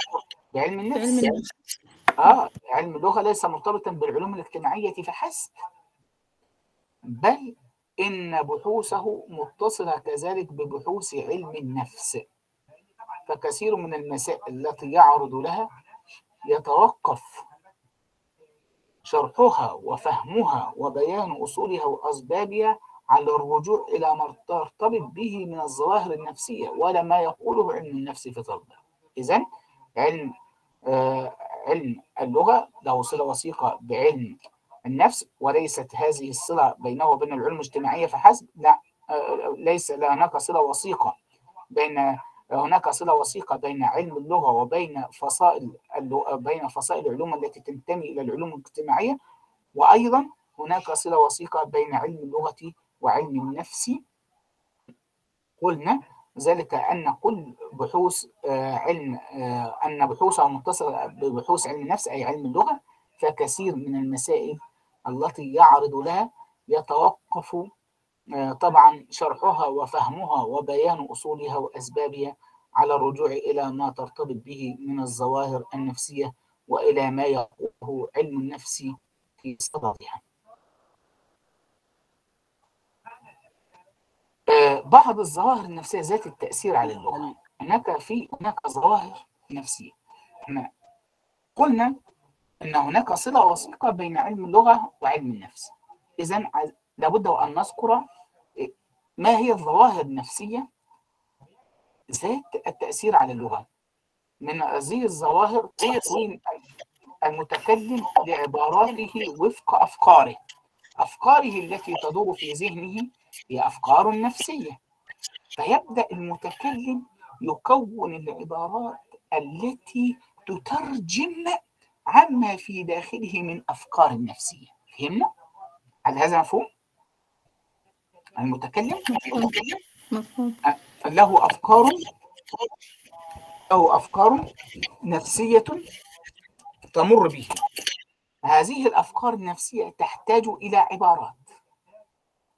بعلم النفس. علم النفس. آه علم اللغة ليس مرتبطا بالعلوم الاجتماعية فحسب بل إن بحوثه متصلة كذلك ببحوث علم النفس. فكثير من المسائل التي يعرض لها يتوقف شرحها وفهمها وبيان أصولها وأسبابها على الرجوع إلى ما ترتبط به من الظواهر النفسية ولا ما يقوله علم النفس في طلبه. إذن علم آه علم اللغة له صلة وثيقة بعلم النفس وليست هذه الصلة بينه وبين العلوم الاجتماعية فحسب لا آه ليس لا هناك صلة وثيقة بين هناك صلة وثيقة بين علم اللغة وبين فصائل اللغة بين فصائل العلوم التي تنتمي إلى العلوم الاجتماعية وأيضا هناك صلة وثيقة بين علم اللغة وعلم النفس. قلنا ذلك أن كل بحوث علم أن بحوثها متصلة ببحوث علم النفس أي علم اللغة فكثير من المسائل التي يعرض لها يتوقف طبعا شرحها وفهمها وبيان أصولها وأسبابها على الرجوع إلى ما ترتبط به من الظواهر النفسية وإلى ما يقوله علم النفس في صددها بعض الظواهر النفسية ذات التأثير على اللغة هناك في هناك ظواهر نفسية. إحنا قلنا أن هناك صلة وثيقة بين علم اللغة وعلم النفس. إذا لابد وأن نذكر ما هي الظواهر النفسية ذات التأثير على اللغة. من هذه الظواهر تكوين المتكلم لعباراته وفق أفكاره. أفكاره التي تدور في ذهنه هي أفكار نفسية. فيبدأ المتكلم يكون العبارات التي تترجم عما في داخله من أفكار نفسية. فهمنا؟ هل هذا مفهوم؟ المتكلم؟ مفهوم. له أفكار؟ له أفكار نفسية تمر به. هذه الأفكار النفسية تحتاج إلى عبارات.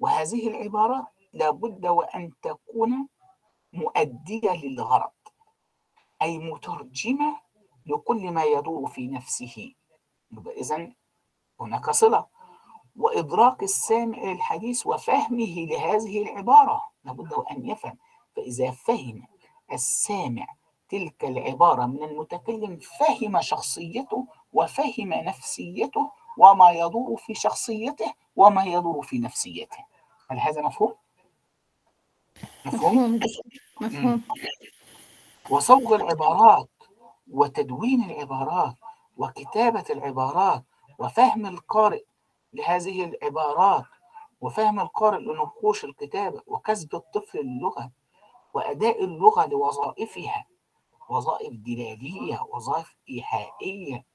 وهذه العبارات لابد وأن تكون مؤدية للغرض أي مترجمة لكل ما يدور في نفسه. إذا هناك صلة. وإدراك السامع للحديث وفهمه لهذه العبارة. لابد أن يفهم. فإذا فهم السامع تلك العبارة من المتكلم فهم شخصيته وفهم نفسيته وما يدور في شخصيته وما يدور في نفسيته. هل هذا مفهوم؟ مفهوم؟ مفهوم وصوغ العبارات وتدوين العبارات وكتابة العبارات وفهم القارئ لهذه العبارات وفهم القارئ لنقوش الكتابة وكسب الطفل اللغة وأداء اللغة لوظائفها وظائف دلالية وظائف إيحائية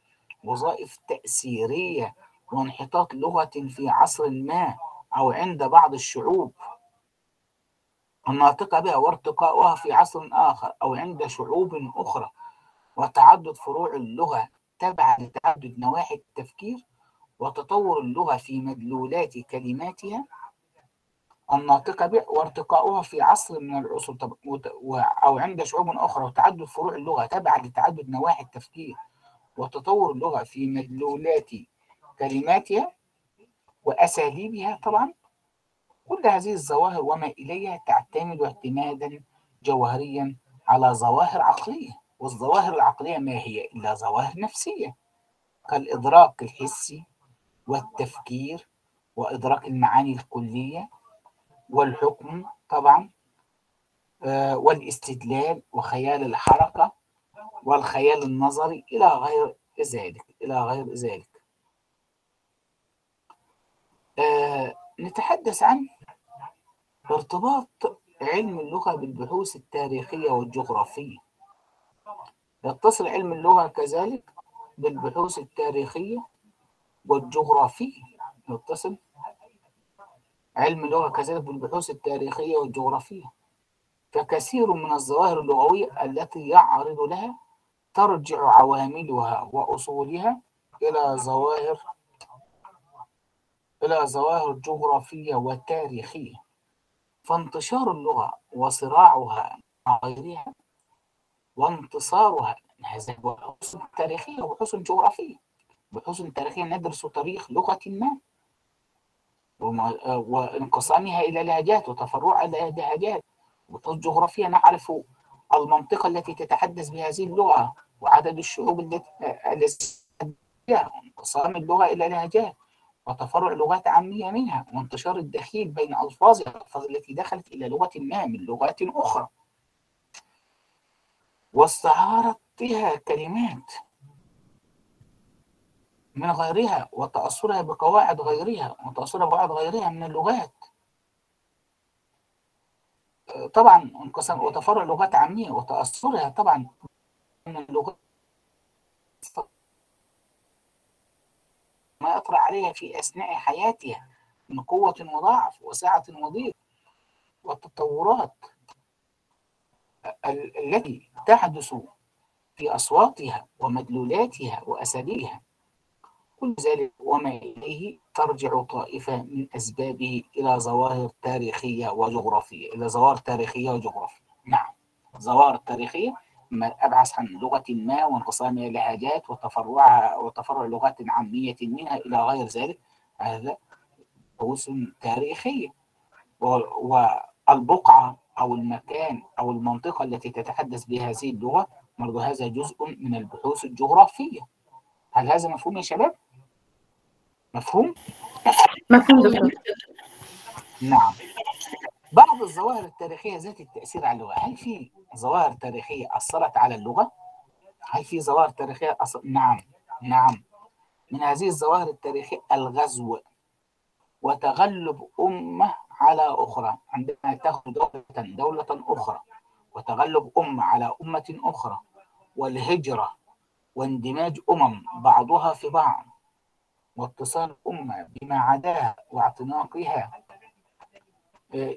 وظائف تأثيرية وانحطاط لغة في عصر ما. أو عند بعض الشعوب. الناطقة بها وارتقاؤها في عصر آخر أو عند شعوب أخرى. وتعدد فروع اللغة تبع لتعدد نواحي التفكير وتطور اللغة في مدلولات كلماتها. الناطقة به وارتقاؤها في عصر من العصور أو عند شعوب أخرى. وتعدد فروع اللغة تبع لتعدد نواحي التفكير وتطور اللغة في مدلولات كلماتها. وأساليبها طبعا. كل هذه الظواهر وما إليها تعتمد اعتمادا جوهريا على ظواهر عقلية. والظواهر العقلية ما هي إلا ظواهر نفسية كالإدراك الحسي والتفكير وإدراك المعاني الكلية والحكم طبعا آه، والاستدلال وخيال الحركة والخيال النظري إلى غير ذلك إلى غير ذلك. نتحدث عن ارتباط علم اللغة بالبحوث التاريخية والجغرافية. يتصل علم اللغة كذلك بالبحوث التاريخية والجغرافية. يتصل علم اللغة كذلك بالبحوث التاريخية والجغرافية. فكثير من الظواهر اللغوية التي يعرض لها ترجع عواملها وأصولها إلى ظواهر إلى ظواهر جغرافية وتاريخية فانتشار اللغة وصراعها مع غيرها وانتصارها هذا بحوث تاريخية وبحوث جغرافية. بحوث تاريخية ندرس تاريخ لغة ما وانقسامها إلى لهجات وتفرعها إلى لهجات. جغرافية نعرف المنطقة التي تتحدث بهذه اللغة وعدد الشعوب التي انقسام اللغة إلى لهجات. وتفرع لغات عامية منها وانتشار الدخيل بين ألفاظها الألفاظ التي دخلت إلى لغة ما من لغات أخرى. واستعارتها كلمات من غيرها وتأثرها بقواعد غيرها وتأثرها بقواعد غيرها من اللغات. طبعا انقسم وتفرع لغات عامية وتأثرها طبعا من اللغات ما عليها في أثناء حياتها من قوة وضعف وسعة وضيق والتطورات ال- التي تحدث في أصواتها ومدلولاتها وأساليبها. كل ذلك وما إليه ترجع طائفة من أسبابه إلى ظواهر تاريخية وجغرافية إلى ظواهر تاريخية وجغرافية. نعم ظواهر تاريخية ما أبحث عن لغة ما وانقسامها لهجات وتفرعها وتفرع لغات عامية منها إلى غير ذلك هذا بحوث تاريخية والبقعة أو المكان أو المنطقة التي تتحدث بهذه اللغة برضو هذا جزء من البحوث الجغرافية هل هذا مفهوم يا شباب؟ مفهوم؟ مفهوم دكتور نعم بعض الظواهر التاريخية ذات التأثير على اللغة. هل في ظواهر تاريخية أثرت على اللغة؟ هل في ظواهر تاريخية أثر... نعم نعم. من هذه الظواهر التاريخية الغزو وتغلب أمة على أخرى عندما تأخذ دولة دولة أخرى وتغلب أمة على أمة أخرى والهجرة واندماج أمم بعضها في بعض واتصال أمة بما عداها واعتناقها.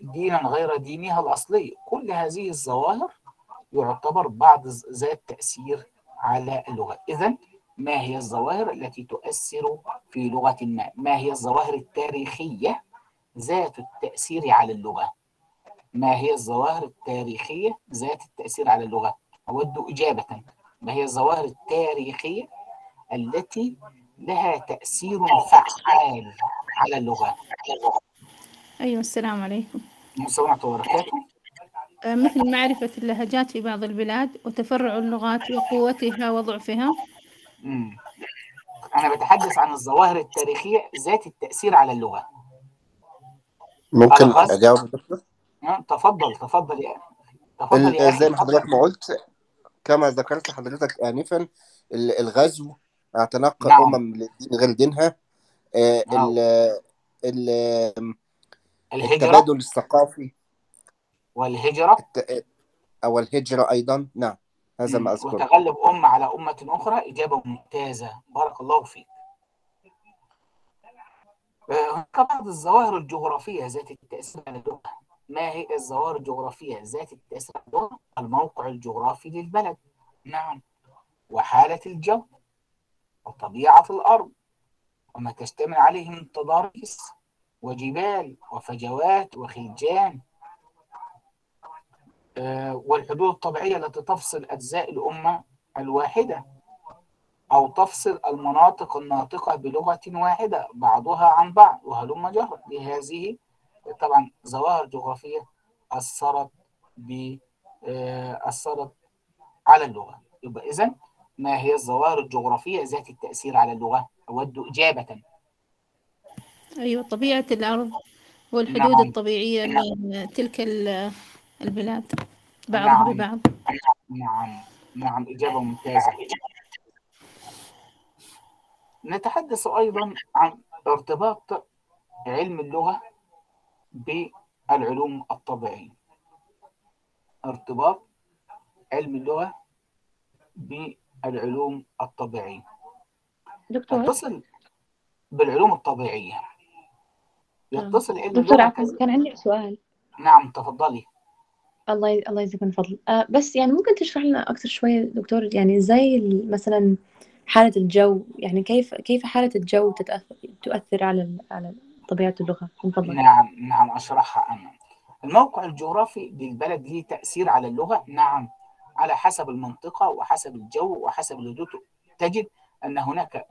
دينا غير دينها الأصلي كل هذه الظواهر يعتبر بعض ذات تأثير على اللغة. إذا ما هي الظواهر التي تؤثر في لغة ما؟ ما هي الظواهر التاريخية ذات التأثير على اللغة؟ ما هي الظواهر التاريخية ذات التأثير على اللغة؟ أود إجابة. ما هي الظواهر التاريخية التي لها تأثير فعال على اللغة؟ أيوة السلام عليكم ورحمة وبركاته آه، مثل معرفة اللهجات في بعض البلاد وتفرع اللغات وقوتها وضعفها مم. أنا بتحدث عن الظواهر التاريخية ذات التأثير على اللغة ممكن دكتور آه، تفضل تفضل يا تفضل يا زي ما. حضرتك ما قلت كما ذكرت حضرتك آنفا ال- الغزو اعتناق نعم. أمم للدين غير دينها آه، نعم. ال- ال- الهجرة؟ التبادل الثقافي. والهجرة؟ الت- أو الهجرة أيضا. نعم هذا ما مم. أذكره. وتغلب أمة على أمة أخرى إجابة ممتازة. بارك الله فيك. آه، هناك بعض الظواهر الجغرافية ذات التأثير على اللغة ما هي الظواهر الجغرافية ذات التأثير على اللغة الموقع الجغرافي للبلد. نعم. وحالة الجو. وطبيعة الأرض. وما تشتمل عليه من تضاريس وجبال وفجوات وخلجان آه، والحدود الطبيعية التي تفصل أجزاء الأمة الواحدة أو تفصل المناطق الناطقة بلغة واحدة بعضها عن بعض وهلم جرا لهذه طبعا ظواهر جغرافية أثرت ب آه، أثرت على اللغة. يبقى إذا ما هي الظواهر الجغرافية ذات التأثير على اللغة؟ أود إجابة. أيوة طبيعة الأرض والحدود نعم. الطبيعية نعم بين تلك ال- البلاد بعضها نعم. ببعض. نعم. نعم إجابة ممتازة. نتحدث أيضا عن ارتباط علم اللغة بالعلوم الطبيعية. ارتباط علم اللغة بالعلوم الطبيعية. دكتور؟ يتصل بالعلوم الطبيعية. يتصل علم دكتور عفوا كذا كان عندي سؤال. نعم تفضلي. الله ي... الله يجزيك من فضل. آه بس يعني ممكن تشرح لنا أكثر شوية دكتور يعني ال- مثلا حالة الجو يعني كيف كيف حالة الجو تتأثر تؤثر على. على طبيعة اللغة؟ من فضلك. نعم نعم أشرحها أنا. الموقع الجغرافي للبلد ليه تأثير على اللغة؟ نعم على حسب المنطقة وحسب الجو وحسب الحدود تجد أن هناك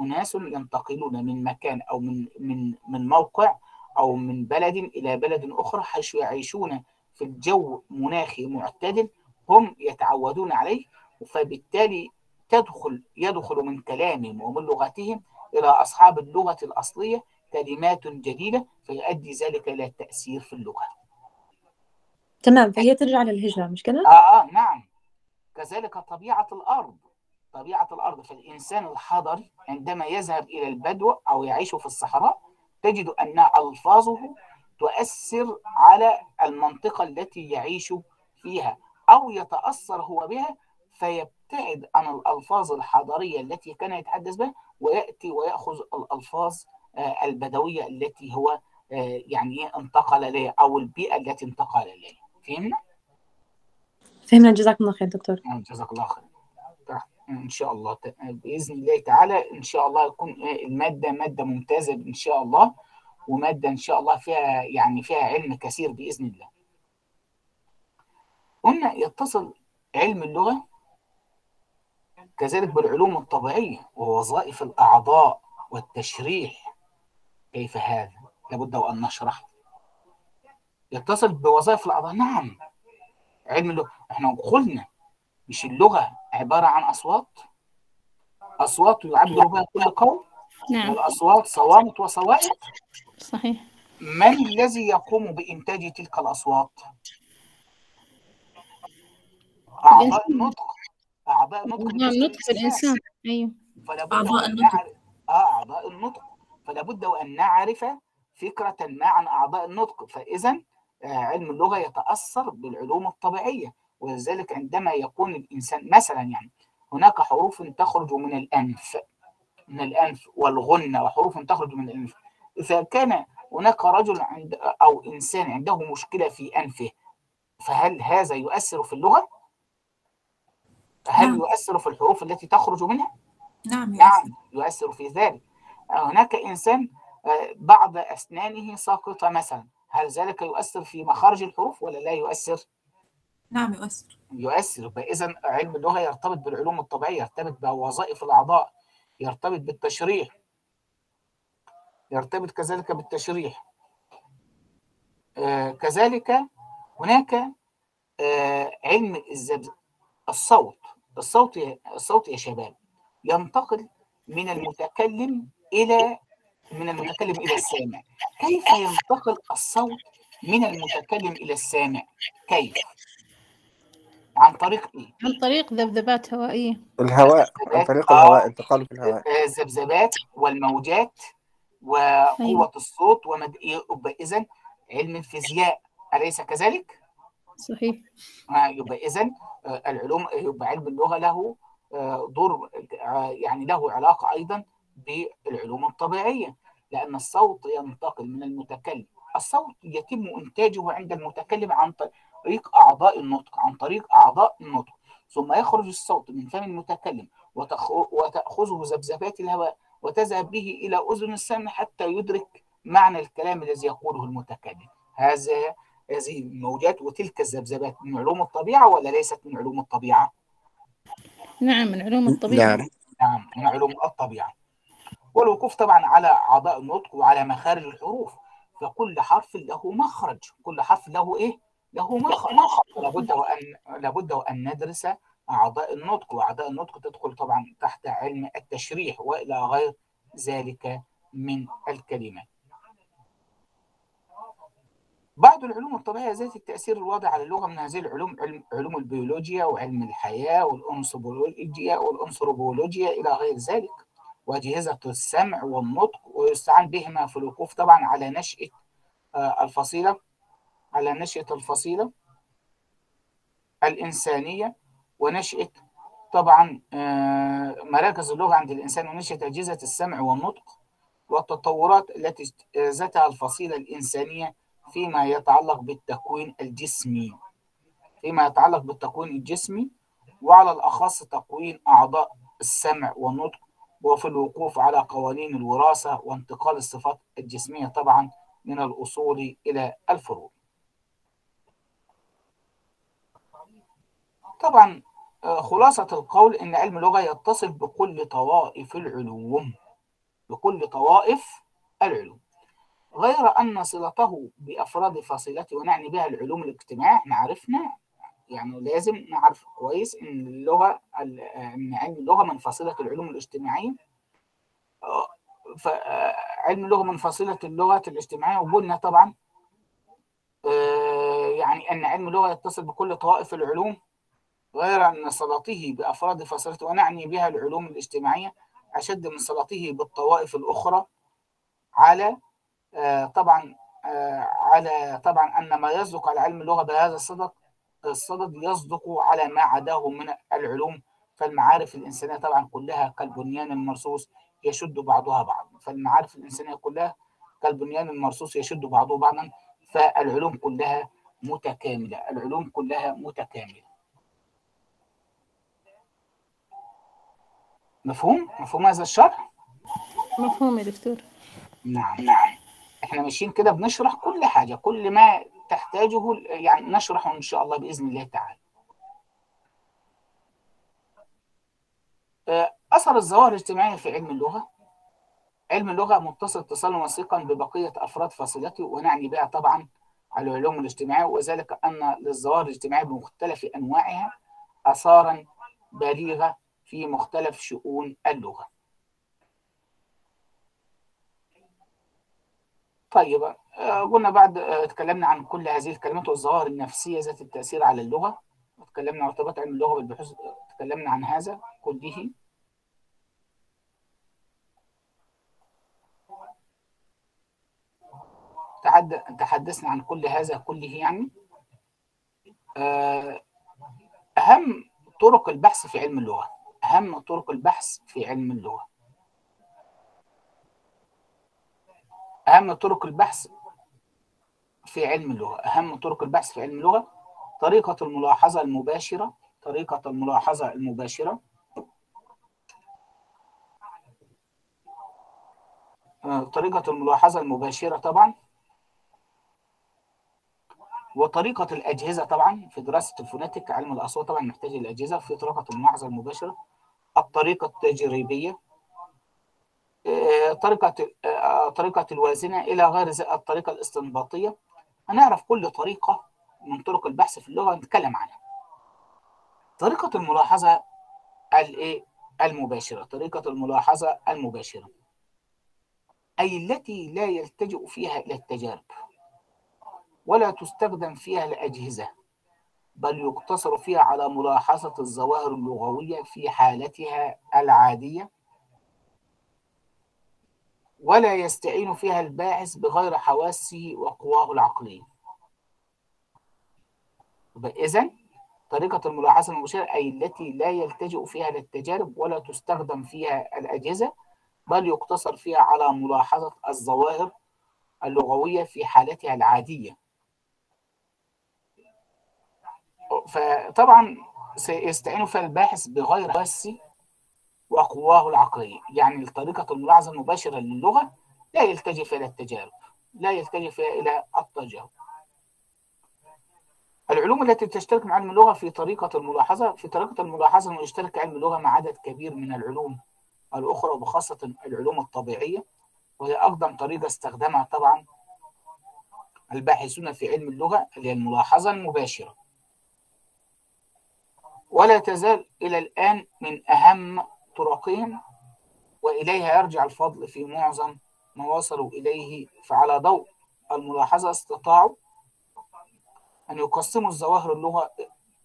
أناس ينتقلون من مكان أو من من من موقع أو من بلد إلى بلد أخرى حيث يعيشون في الجو مناخي معتدل هم يتعودون عليه فبالتالي تدخل يدخل من كلامهم ومن لغتهم إلى أصحاب اللغة الأصلية كلمات جديدة فيؤدي ذلك إلى التأثير في اللغة. تمام فهي ترجع للهجرة مش كده؟ آه, آه نعم. كذلك طبيعة الأرض. طبيعة الأرض فالإنسان الحضري عندما يذهب إلى البدو أو يعيش في الصحراء تجد أن ألفاظه تؤثر على المنطقة التي يعيش فيها أو يتأثر هو بها فيبتعد عن الألفاظ الحضرية التي كان يتحدث بها ويأتي ويأخذ الألفاظ آه، البدوية التي هو آه، يعني إيه انتقل إليها أو البيئة التي انتقل إليها. فهمنا؟ فهمنا. جزاكم الله خير دكتور. جزاك الله خير. إن شاء الله بإذن الله تعالى إن شاء الله يكون المادة مادة ممتازة إن شاء الله ومادة إن شاء الله فيها يعني فيها علم كثير بإذن الله. قلنا يتصل علم اللغة كذلك بالعلوم الطبيعية ووظائف الأعضاء والتشريح. كيف هذا؟ لابد وان نشرح. يتصل بوظائف الأعضاء. نعم. علم اللغة. إحنا قلنا مش اللغة عبارة عن أصوات. أصوات يعبر بها كل قوم. نعم. والأصوات صوامت وصوائت صحيح. من الذي يقوم بإنتاج تلك الأصوات؟ أعضاء النطق. أعضاء النطق أعضاء بتشكل النطق في الإنسان. أيوه. فلا بد أعضاء وان النطق. آه أعضاء النطق. فلا بد وان نعرف فكرة ما عن أعضاء النطق. فاذا آه، علم اللغة يتأثر بالعلوم الطبيعية. ولذلك عندما يكون الإنسان مثلا يعني هناك حروف تخرج من الأنف من الأنف والغنة وحروف تخرج من الأنف إذا كان هناك رجل عند أو إنسان عنده مشكلة في أنفه فهل هذا يؤثر في اللغة؟ هل نعم. يؤثر في الحروف التي تخرج منها؟ نعم يا نعم يؤثر في ذلك هناك إنسان آه، بعض أسنانه ساقطة مثلا هل ذلك يؤثر في مخارج الحروف ولا لا يؤثر؟ نعم يؤثر. يؤثر. فإذا علم اللغة يرتبط بالعلوم الطبيعية يرتبط بوظائف الأعضاء يرتبط بالتشريح. يرتبط كذلك بالتشريح. آه، كذلك هناك آه، علم الصوت. الصوت الصوت يا شباب ينتقل من المتكلم إلى من المتكلم إلى السامع. كيف ينتقل الصوت من المتكلم إلى السامع؟ كيف؟ عن طريق إيه؟ عن طريق ذبذبات هوائية. الهواء عن طريق آه. الهواء انتقاله في الهواء. آه، الذبذبات والموجات وقوة الصوت ومد... يبقى إذا علم الفيزياء أليس كذلك؟ صحيح. آه، يبقى إذا العلوم يبقى علم اللغة له آه، دور آه، يعني له علاقة أيضا بالعلوم الطبيعية لأن الصوت ينتقل من المتكلم الصوت يتم إنتاجه عند المتكلم عن طريق أعضاء النطق عن طريق أعضاء النطق. ثم يخرج الصوت من فم المتكلم وتخ... وتأخذه ذبذبات الهواء وتذهب به إلى أذن السامع حتى يدرك معنى الكلام الذي يقوله المتكلم. هذا هذه الموجات وتلك الذبذبات من علوم الطبيعة ولا ليست من علوم الطبيعة؟ نعم من علوم الطبيعة. نعم. نعم من علوم الطبيعة. والوقوف طبعا على أعضاء النطق وعلى مخارج الحروف. فكل حرف له مخرج كل حرف له إيه؟ له مخرج لابد وأن لابد وأن ندرس أعضاء النطق وأعضاء النطق تدخل طبعا تحت علم التشريح وإلى غير ذلك من الكلمات بعض العلوم الطبيعية ذات التأثير الواضح على اللغة من هذه العلوم علم, علوم البيولوجيا وعلم الحياة والأنثروبولوجيا والأنثروبولوجيا إلى غير ذلك. وأجهزة السمع والنطق ويستعان بهما في الوقوف طبعا على نشأة الفصيلة. على نشأة الفصيلة الإنسانية ونشأة طبعا مراكز اللغة عند الإنسان ونشأة أجهزة السمع والنطق والتطورات التي اجتازتها الفصيلة الإنسانية فيما يتعلق بالتكوين الجسمي. فيما يتعلق بالتكوين الجسمي وعلى الأخص تكوين أعضاء السمع والنطق وفي الوقوف على قوانين الوراثة وانتقال الصفات الجسمية طبعا من الأصول إلى الفروع. طبعا خلاصة القول إن علم اللغة يتصل بكل طوائف العلوم بكل طوائف العلوم. غير أن صلته بأفراد فصيلته ونعني بها العلوم الاجتماعية إحنا عرفنا يعني لازم نعرف كويس إن اللغة إن علم اللغة من فصيلة العلوم الاجتماعية. فعلم اللغة من فصيلة اللغة الاجتماعية وقلنا طبعا يعني أن علم اللغة يتصل بكل طوائف العلوم. غير أن صلته بأفراد فصيلته ونعني بها العلوم الاجتماعية أشد من صلته بالطوائف الأخرى على طبعا على طبعا أن ما يصدق على علم اللغة بهذا الصدق الصدد يصدق على ما عداه من العلوم فالمعارف الإنسانية طبعا كلها كالبنيان المرصوص يشد بعضها بعضا. فالمعارف الإنسانية كلها كالبنيان المرصوص يشد بعضه بعضا فالعلوم كلها متكاملة العلوم كلها متكاملة. مفهوم؟ مفهوم هذا الشرح؟ مفهوم يا دكتور نعم نعم إحنا ماشيين كده بنشرح كل حاجة كل ما تحتاجه يعني نشرحه إن شاء الله بإذن الله تعالى أثر الظواهر الاجتماعية في علم اللغة علم اللغة متصل اتصالا وثيقا ببقية أفراد فصيلته ونعني بها طبعا على العلوم الاجتماعية وذلك أن للظواهر الاجتماعية بمختلف أنواعها آثارا بالغة في مختلف شؤون اللغة. طيب قلنا بعد اتكلمنا عن كل هذه الكلمات والظواهر النفسية ذات التأثير على اللغة. اتكلمنا عن ارتباط علم اللغة بالبحوث اتكلمنا عن هذا كله. تحدثنا عن كل هذا كله يعني. أهم طرق البحث في علم اللغة. أهم طرق البحث في علم اللغة. أهم طرق البحث في علم اللغة. أهم طرق البحث في علم اللغة طريقة الملاحظة المباشرة طريقة الملاحظة المباشرة. طريقة الملاحظة المباشرة طبعا. وطريقة الأجهزة طبعا في دراسة الفوناتيك علم الأصوات طبعا محتاج الأجهزة في طريقة الملاحظة المباشرة الطريقة التجريبية طريقة طريقة الوازنة إلى غير الطريقة الاستنباطية. هنعرف كل طريقة من طرق البحث في اللغة نتكلم عنها. طريقة الملاحظة الايه المباشرة طريقة الملاحظة المباشرة أي التي لا يلتجئ فيها إلى التجارب ولا تستخدم فيها الأجهزة. بل يقتصر فيها على ملاحظة الظواهر اللغوية في حالتها العادية. ولا يستعين فيها الباحث بغير حواسه وقواه العقلية إذن طريقة الملاحظة المباشرة أي التي لا يلتجئ فيها للتجارب ولا تستخدم فيها الأجهزة بل يقتصر فيها على ملاحظة الظواهر اللغوية في حالتها العادية. فطبعا سيستعين الباحث بغير حواسه وقواه العقلية يعني طريقة الملاحظة المباشرة للغة لا يلتجئ إلى التجارب لا يلتجئ إلى التجارب. العلوم التي تشترك مع علم اللغة في طريقة الملاحظة في طريقة الملاحظة يشترك علم اللغة مع عدد كبير من العلوم الأخرى وخاصة العلوم الطبيعية وهي أقدم طريقة استخدمها طبعا الباحثون في علم اللغة اللي هي الملاحظة المباشرة. ولا تزال إلى الآن من أهم طرقهم وإليها يرجع الفضل في معظم ما وصلوا إليه فعلى ضوء الملاحظة استطاعوا أن يقسموا الظواهر اللغة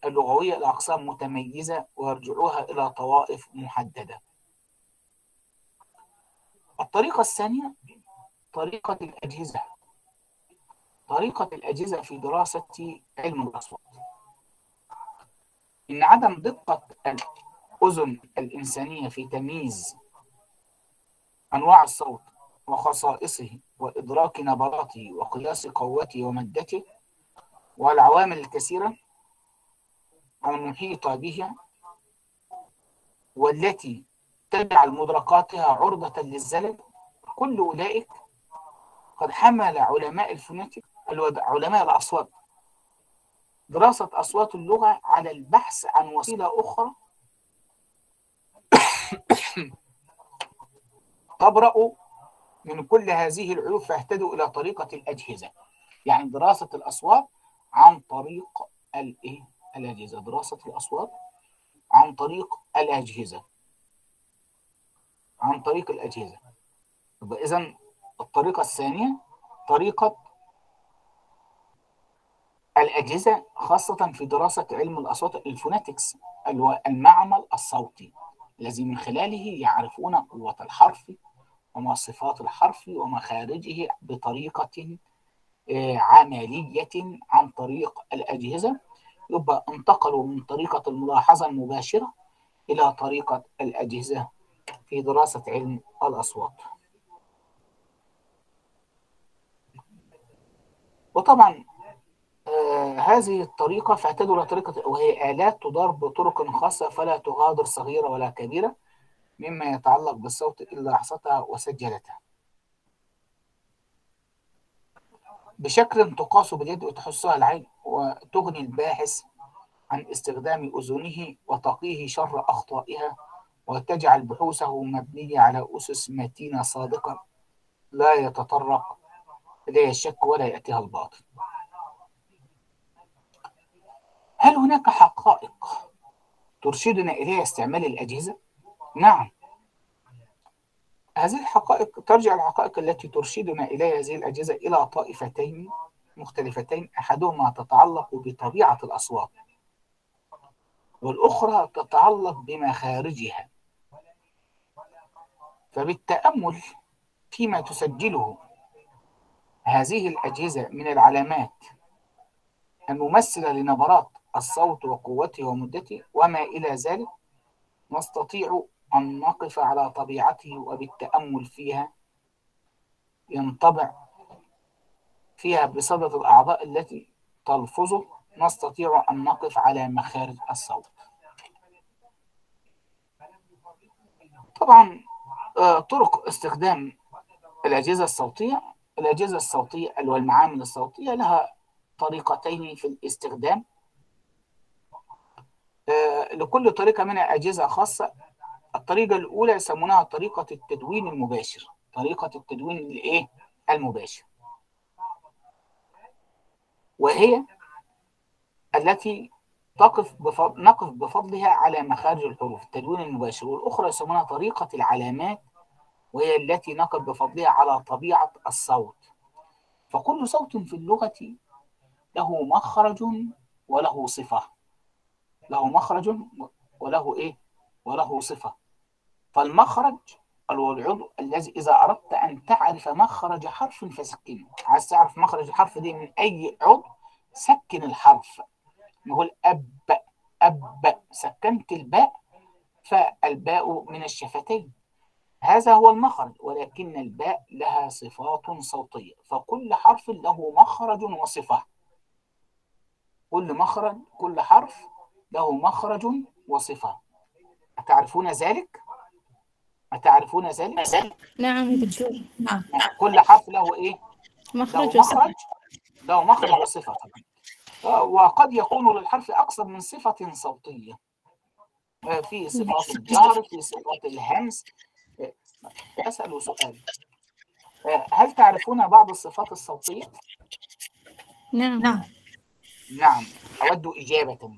اللغوية إلى أقسام متميزة ويرجعوها إلى طوائف محددة. الطريقة الثانية طريقة الأجهزة. طريقة الأجهزة في دراسة علم الأصوات. إن عدم دقة الأذن الإنسانية في تمييز أنواع الصوت وخصائصه وإدراك نبراته وقياس قوته ومدته والعوامل الكثيرة المحيطة بها والتي تجعل مدركاتها عرضة للزلل كل أولئك قد حمل علماء الفونيتيك علماء الأصوات دراسة أصوات اللغة على البحث عن وسيلة أخرى. تبرأ من كل هذه العيوب فاهتدوا إلى طريقة الأجهزة. يعني دراسة الأصوات عن طريق الإيه؟ الأجهزة. دراسة الأصوات عن طريق الأجهزة. عن طريق الأجهزة. إذا الطريقة الثانية طريقة الأجهزة خاصة في دراسة علم الأصوات الفوناتكس المعمل الصوتي الذي من خلاله يعرفون قوة الحرف وما صفات الحرف ومخارجه بطريقة عملية عن طريق الأجهزة. يبقى انتقلوا من طريقة الملاحظة المباشرة إلى طريقة الأجهزة في دراسة علم الأصوات. وطبعا آه هذه الطريقة فاعتدوا إلى طريقة وهي آلات تدار بطرق خاصة فلا تغادر صغيرة ولا كبيرة مما يتعلق بالصوت إلا أحصتها وسجلتها. بشكل تقاس باليد وتحسها العين وتغني الباحث عن استخدام أذنه وتقيه شر أخطائها وتجعل بحوثه مبنية على أسس متينة صادقة لا يتطرق إليها الشك ولا يأتيها الباطل. هل هناك حقائق ترشدنا إليها استعمال الأجهزة؟ نعم هذه الحقائق ترجع الحقائق التي ترشدنا إليها هذه الأجهزة إلى طائفتين مختلفتين أحدهما تتعلق بطبيعة الأصوات والأخرى تتعلق بمخارجها فبالتأمل فيما تسجله هذه الأجهزة من العلامات الممثلة لنبرات الصوت وقوته ومدته وما إلى ذلك نستطيع أن نقف على طبيعته وبالتأمل فيها ينطبع فيها بصدد الأعضاء التي تلفظه نستطيع أن نقف على مخارج الصوت. طبعا طرق استخدام الأجهزة الصوتية الأجهزة الصوتية والمعامل الصوتية لها طريقتين في الاستخدام. لكل طريقة منها أجهزة خاصة. الطريقة الأولى يسمونها طريقة التدوين المباشر. طريقة التدوين الإيه؟ المباشر. وهي التي تقف بفضل نقف بفضلها على مخارج الحروف التدوين المباشر. والأخرى يسمونها طريقة العلامات وهي التي نقف بفضلها على طبيعة الصوت. فكل صوت في اللغة له مخرج وله صفة. له مخرج وله إيه؟ وله صفة. فالمخرج هو العضو الذي إذا أردت أن تعرف مخرج حرف فسكنه عايز تعرف مخرج الحرف دي من أي عضو؟ سكن الحرف. نقول أب أب سكنت الباء فالباء من الشفتين. هذا هو المخرج ولكن الباء لها صفات صوتية. فكل حرف له مخرج وصفة. كل مخرج كل حرف له مخرج وصفة. أتعرفون ذلك؟ أتعرفون ذلك؟ نعم دكتور نعم. كل حرف له إيه؟ مخرج له وصفة. مخرج له مخرج وصفة. وقد يكون للحرف أكثر من صفة صوتية. في صفات الجهر في صفات الهمس. أسأل سؤال. هل تعرفون بعض الصفات الصوتية؟ نعم. نعم. نعم. أود إجابة.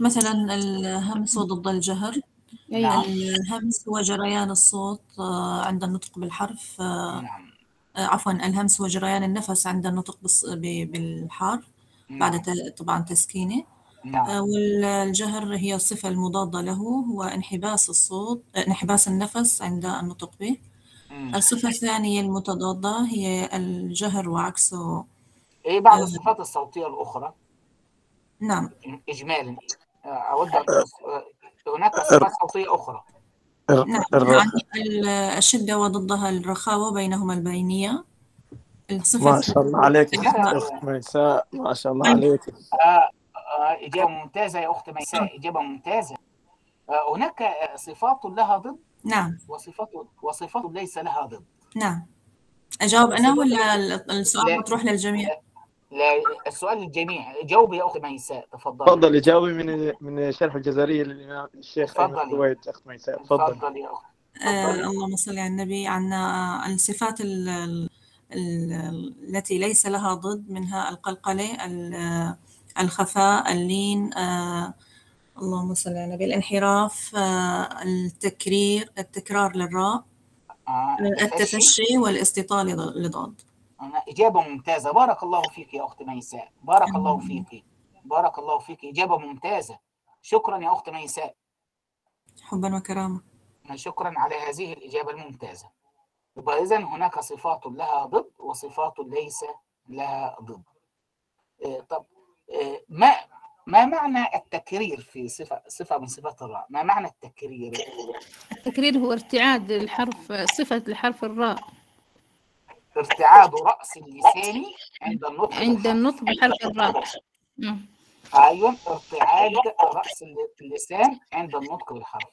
مثلا الهمس وضد الجهر. أيوة. الهمس هو جريان الصوت آه، عند النطق بالحرف نعم عفوا الهمس هو جريان النفس عند النطق بالحرف بعد نعم ت- طبعا تسكينه. نعم. والجهر هي الصفة المضادة له هو انحباس الصوت انحباس النفس عند النطق به. الصفة الثانية المتضادة هي الجهر وعكسه إيه بعض الصفات الصوتية الأخرى. نعم. اجمالا. آه، أود أص- آه، هناك صفات صوتية أخرى. نعم يعني ال- الشدة وضدها الرخاوة بينهما البينية الصفة ما شاء الله عليك أخت ميساء ما شاء الله عليك. آه، إجابة ممتازة يا أخت ميساء إجابة ممتازة. هناك صفات لها ضد نعم. وصفات وصفات ليس لها ضد. نعم. أجاوب أنا صفات ولا ال- السؤال لا. مطروح للجميع؟ لا السؤال للجميع جاوبي يا اخت ميساء تفضلي. تفضلي جاوبي من من شرح الجزرية للإمام الشيخ أخت ميساء تفضلي تفضلي يا اخت آه اللهم صل على النبي عنا الصفات ال- ال- ال- التي ليس لها ضد منها القلقلة ال- الخفاء اللين آه اللهم صل على النبي الانحراف آه التكرير التكرار للراء آه، التفشي والاستطالة لضاد. إجابة ممتازة. بارك الله فيك يا أخت ميساء. بارك الله فيك. بارك الله فيك. إجابة ممتازة. شكرا يا أخت ميساء. حبا وكرامة. شكرا على هذه الإجابة الممتازة. يبقى إذا هناك صفات لها ضد وصفات ليس لها ضد. آه، طب آه، ما ما معنى التكرير في صفة صفة من صفات الراء؟ ما معنى التكرير؟ التكرير هو ارتعاد الحرف صفة لحرف الراء. ارتعاد رأس اللسان عند النطق عند بالحرف النطق بحرف الراء. أيوه ارتعاد رأس اللسان عند النطق بالحرف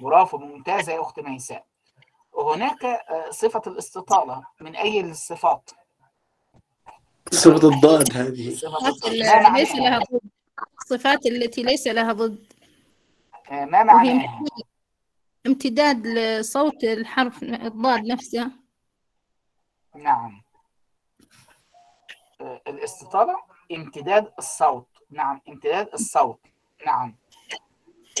برافو ممتازة يا اخت ميساء. وهناك آه، صفة الاستطالة من أي الصفات؟ صفة الضاد هذه. اللي ليس لها ضد. الصفات التي ليس لها ضد. آه، ما معناها؟ امتداد لصوت الحرف الضاد نفسه. نعم. آه، الاستطالة امتداد الصوت. نعم امتداد الصوت. نعم.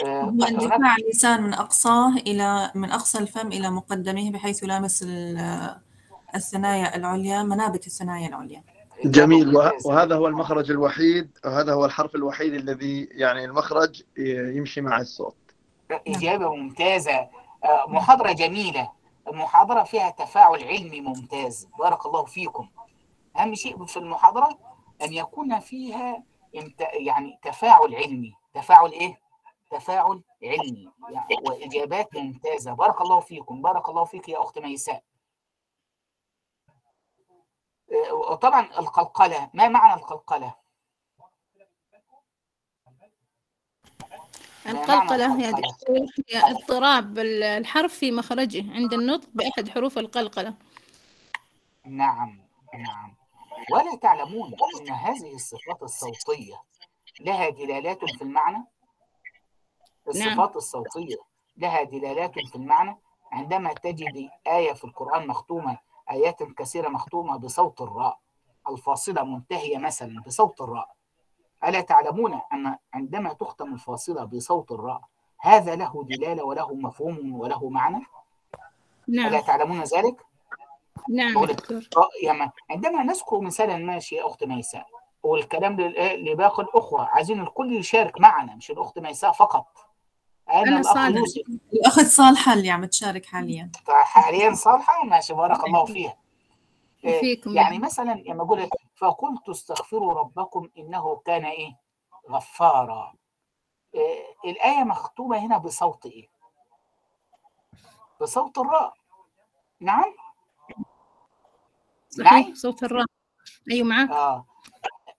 آه، هو طب هناك اندفاع اللسان من أقصاه إلى من أقصى الفم إلى مقدمه بحيث يلامس ال- الثنايا العليا منابت الثنايا العليا. جميل. وهذا هو المخرج الوحيد وهذا هو الحرف الوحيد الذي يعني المخرج يمشي مع الصوت. إجابة ممتازة. آه، محاضرة جميلة. المحاضرة فيها تفاعل علمي ممتاز. بارك الله فيكم. أهم شيء في المحاضرة أن يكون فيها يعني تفاعل علمي. تفاعل إيه؟ تفاعل علمي. يعني وإجابات ممتازة. بارك الله فيكم. بارك الله فيك يا أخت ميساء. آه، وطبعا القلقلة. ما معنى القلقلة؟ ما معنى القلقلة؟ دكتور هي اضطراب الحرف في مخرجه عند النطق بأحد حروف القلقلة. نعم نعم. ولا تعلمون أن هذه الصفات الصوتية لها دلالات في المعنى؟ نعم. الصفات الصوتية لها دلالات في المعنى. عندما تجد آية في القرآن مختومة آيات كثيرة مختومة بصوت الراء. الفاصلة منتهية مثلا بصوت الراء. ألا تعلمون أن عندما تختم الفاصلة بصوت الراء هذا له دلالة وله مفهوم وله معنى؟ ألا نعم تعلمون ذلك؟ نعم دكتور. آه، عندما نذكر مثالا ماشي يا أخت ميساء والكلام لل- لباقي الأخوة عايزين الكل يشارك معنا مش الأخت ميساء فقط. أنا أنا الأخ صالح الأخت صالحة اللي عم تشارك حاليا. حاليا صالحة؟ ماشي بارك الله فيها. آه، وفيكم يعني مثلا لما أقول فقلت استغفروا ربكم إنه كان إيه؟ غفارا. آه، الآية مختومة هنا بصوت إيه؟ بصوت الراء. نعم؟ صحيح صوت الراء. أيوة معك آه.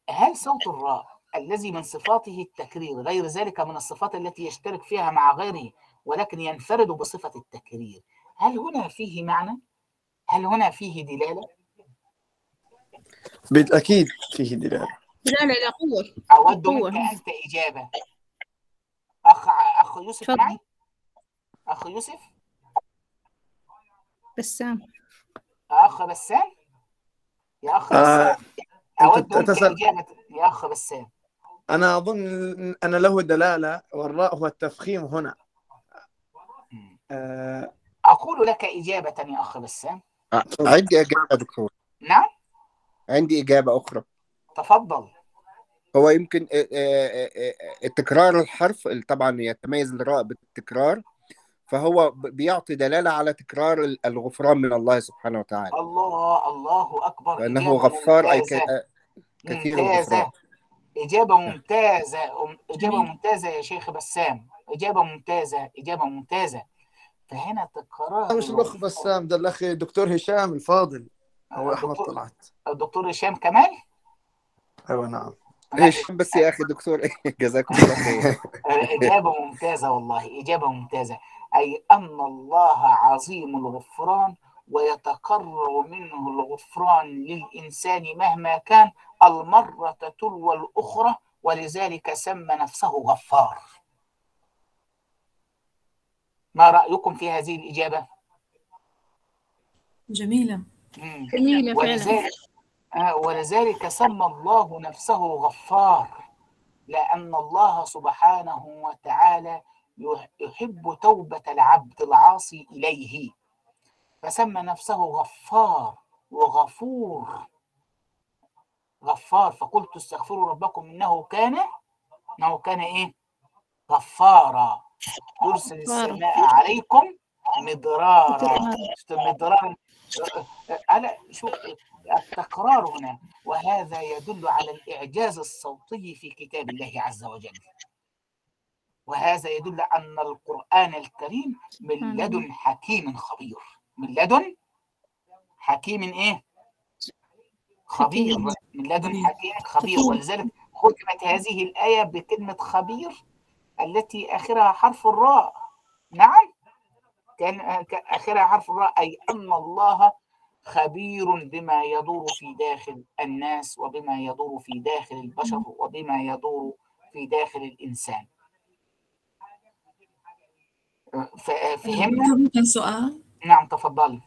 هل صوت الراء الذي من صفاته التكرير غير ذلك من الصفات التي يشترك فيها مع غيره ولكن ينفرد بصفة التكرير هل هنا فيه معنى؟ هل هنا فيه دلالة؟ بالأكيد فيه دلالة دلالة إلى قوة. أود منك أنت إجابة أخ أخ يوسف معي؟ أخ يوسف؟ بسام. أخ بسام؟ يا أخ آه بسام أنت أود منك تسأل. إجابة يا أخ بسام. أنا أظن أن له دلالة والراء هو التفخيم هنا. آه. أقول لك إجابة يا أخ بسام. عندي إجابة دكتور. نعم؟ عندي إجابة أخرى. تفضل. هو يمكن آه، آه، آه، تكرار الحرف طبعا يتميز الراء بالتكرار فهو بيعطي دلالة على تكرار ال- الغفران من الله سبحانه وتعالى. الله الله أكبر. فإنه إجابة غفار أي كثير ممتازة. الغفران. إجابة ممتازة. إجابة ممتازة يا شيخ بسام. إجابة ممتازة. إجابة ممتازة. فهنا تكرار مش الأخ بسام ده الأخ دكتور هشام الفاضل. أحمد الدكتور طلعت الدكتور هشام كمال؟ أيوة نعم. لا هشام بس يا أخي دكتور جزاكم الله خير. إجابة ممتازة والله إجابة ممتازة. أي أن الله عظيم الغفران ويتقرر منه الغفران للإنسان مهما كان المرة تلو الأخرى ولذلك سمى نفسه غفار. ما رأيكم في هذه الإجابة؟ جميلة. مم. جميلة فعلا. ولذلك آه، ولذلك سمى الله نفسه غفار لأن الله سبحانه وتعالى يح- يحب توبة العبد العاصي إليه. فسمى نفسه غفار وغفور. غفار فقلت استغفروا ربكم إنه كان إنه كان إيه؟ غفارا. يرسل السماء عليكم مدرارا. مدرارا؟ على شوف التكرار هنا وهذا يدل على الإعجاز الصوتي في كتاب الله عز وجل. وهذا يدل أن القرآن الكريم من لدن حكيم خبير. من لدن حكيم إيه؟ خبير. من لدن حكيم خبير. ولذلك ختمت هذه الآية بكلمة خبير التي آخرها حرف الراء. نعم. كان آخرها حرف الراء أي أن الله خبير بما يدور في داخل الناس وبما يدور في داخل البشر وبما يدور في داخل الإنسان. ف- فهمنا؟ سؤال؟ نعم تفضل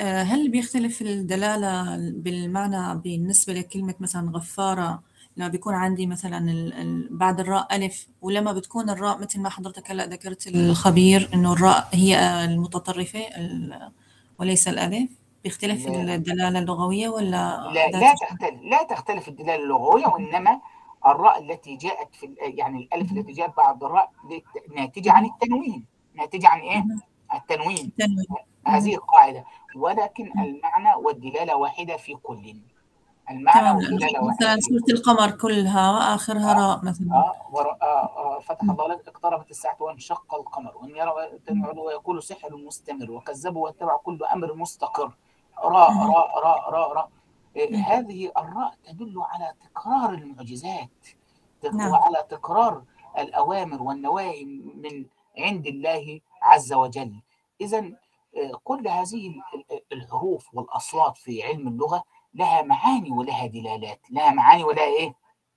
آه، هل بيختلف الدلالة بالمعنى بالنسبة لكلمة مثلا غفارة لما بيكون عندي مثلا ال- ال- بعد الراء ألف ولما بتكون الراء مثل ما حضرتك هلأ ذكرت الخبير إنه الراء هي المتطرفة ال- وليس الألف. بيختلف لا. الدلالة اللغوية ولا لا لا تختلف؟ لا تختلف الدلالة اللغوية وإنما الراء التي جاءت في يعني الألف التي جاءت بعد الراء ناتجة عن التنوين. ناتجة عن إيه؟ التنوين. تنوين هذه. القاعدة. ولكن المعنى والدلالة واحدة في كل. المعنى مثلا سورة القمر كلها آخرها آه راء مثلا. آه ور- آه آه فتح الله لك اقتربت الساعة وانشق القمر وإن يروا تنعلوا ويقول سحر مستمر وكذبوا واتبعوا كل أمر مستقر. راء. راء راء راء راء. إيه،. هذه الراء تدل على تكرار المعجزات نعم. وعلى تكرار الأوامر والنواهي من عند الله عز وجل. إذا كل هذه ال- ال- الحروف والأصوات في علم اللغة لها معاني ولها دلالات لها معاني ولا إيه؟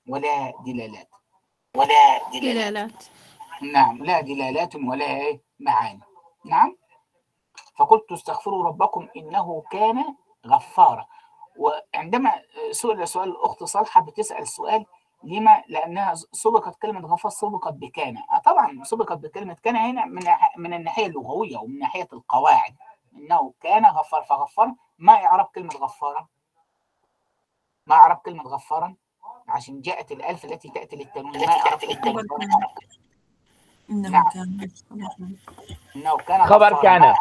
ولا دلالات ولا دلالات. دلالات. نعم لا دلالات ولا إيه؟ معاني. نعم. فقلت استغفروا ربكم إنه كان غفارا. وعندما سئل سؤال الأخت صالحة بتسأل سؤال لما؟ لأنها سبقت كلمة غفار سبقت بكان. آه طبعا سبقت بكلمة كان هنا من من الناحية اللغوية ومن ناحية القواعد. إنه كان غفار فغفار ما إعراب كلمة غفارا ما إعراب كلمة غفارا عشان جاءت الألف التي تأتي للتنوين ما إعراب كلمة كان. إنه نعم. كان. إنه كان خبر كان.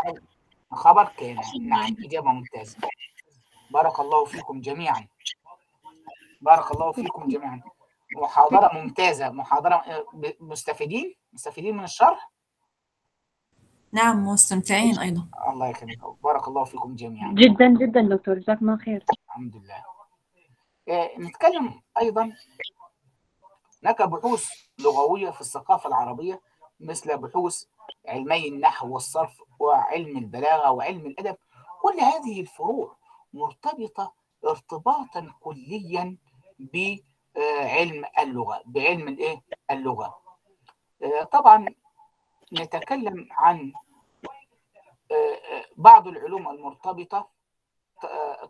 خبر كان. نعم إجابة ممتازة. بارك الله فيكم جميعا. بارك الله فيكم جميعا. محاضرة ممتازة. محاضرة آه، مستفيدين؟ مستفيدين من الشرح؟ نعم مستمتعين أيضا. الله يخليك. بارك الله فيكم جميعا. جدا جدا دكتور. جزاكم الله خير. الحمد لله. نتكلم أيضا هناك بحوث لغوية في الثقافة العربية مثل بحوث علمي النحو والصرف وعلم البلاغة وعلم الأدب. كل هذه الفروع مرتبطة ارتباطا كليا بعلم اللغة بعلم الإيه؟ اللغة. آه، طبعا نتكلم عن آه، آه، بعض العلوم المرتبطة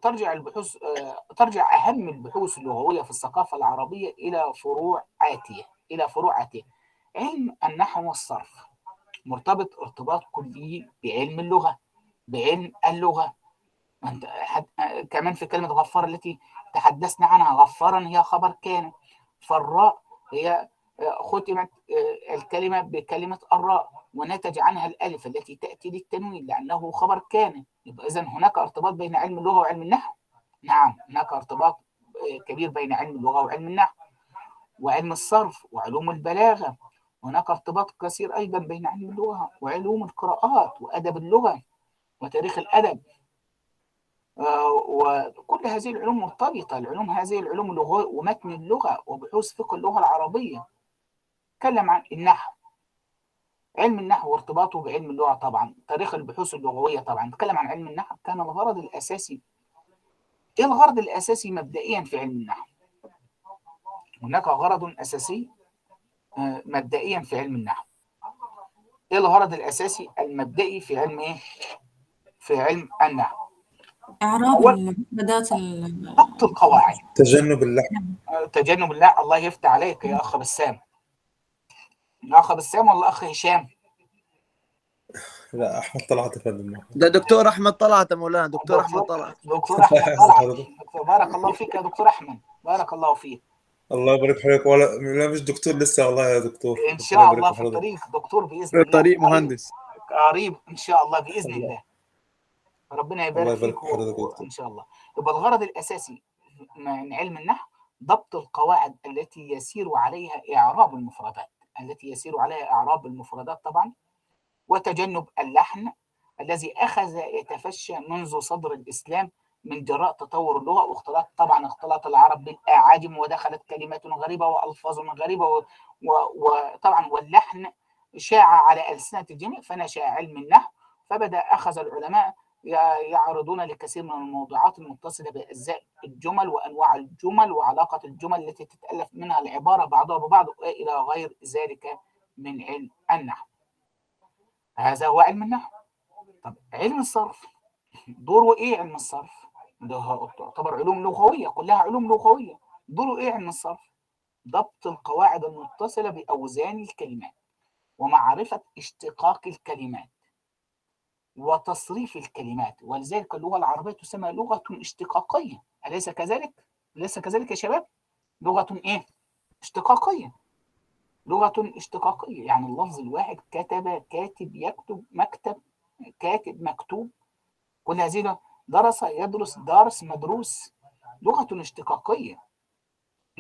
ترجع البحوث آه، ترجع أهم البحوث اللغوية في الثقافة العربية إلى فروع آتية إلى فروع آتية. علم النحو والصرف. مرتبط ارتباط كلي بعلم اللغة بعلم حد... آه، كمان في كلمة غفار التي تحدثنا عنها غفارا هي خبر كان. فالراء هي ختمت الكلمة بكلمة الراء. ونتج عنها الألف التي تأتي للتنوين لأنه خبر كان يبقى إذا هناك ارتباط بين علم اللغة وعلم النحو. نعم هناك ارتباط كبير بين علم اللغة وعلم النحو. وعلم الصرف وعلوم البلاغة هناك ارتباط كثير أيضا بين علم اللغة وعلوم القراءات وأدب اللغة وتاريخ الأدب. وكل هذه العلوم مرتبطة. العلوم هذه العلوم اللغة ومتن اللغة وبحوث فقه اللغة العربية. تكلم عن النحو. علم النحو وارتباطه بعلم اللغة طبعا تاريخ البحوث اللغوية طبعا. نتكلم عن علم النحو. كان الغرض الأساسي إيه الغرض الأساسي مبدئيا في علم النحو؟ هناك غرض أساسي مبدئيا في علم النحو. إيه الغرض الأساسي المبدئي في علم إيه؟ في علم النحو. إعراب المفردات ضبط القواعد. تجنب اللحن تجنب اللحن الله يفتح عليك يا أخ بسام. أخ بسام ولا أخ هشام؟ لا أحمد طلعت فندم. ده دكتور أحمد طلعت يا مولانا دكتور أحمد طلعت. دكتور أحمد طلعت. بارك الله فيك يا دكتور أحمد. بارك الله فيك. الله يبارك فيك. ولا لا مش دكتور لسه والله يا دكتور. إن شاء الله في الطريق دكتور بإذن الله. الطريق مهندس. قريب إن شاء الله بإذن الله ربنا يبارك فيك إن شاء الله. يبقى الغرض الأساسي من علم النحو ضبط القواعد التي يسير عليها إعراب المفردات. التي يسير عليها إعراب المفردات طبعا وتجنب اللحن الذي أخذ يتفشى منذ صدر الإسلام من جراء تطور اللغة واختلاط طبعا اختلاط العرب بالأعاجم ودخلت كلمات غريبة وألفاظ غريبة وطبعا واللحن شاع على ألسنة الجميع فنشأ علم النحو فبدأ أخذ العلماء يعرضون لكثير من الموضوعات المتصلة بأجزاء الجمل وأنواع الجمل وعلاقة الجمل التي تتألف منها العبارة بعضها ببعض إلى غير ذلك من علم النحو. هذا هو علم النحو. طب علم الصرف دوره إيه علم الصرف؟ ده تعتبر علوم لغوية كلها علوم لغوية. دوره إيه علم الصرف؟ ضبط القواعد المتصلة بأوزان الكلمات ومعرفة اشتقاق الكلمات وتصريف الكلمات ولذلك اللغة العربية تسمى لغة اشتقاقية أليس كذلك؟ أليس كذلك يا شباب؟ لغة إيه؟ اشتقاقية لغة اشتقاقية يعني اللفظ الواحد كتب كاتب يكتب مكتب كاتب مكتوب كل هذه درس يدرس دارس مدروس لغة اشتقاقية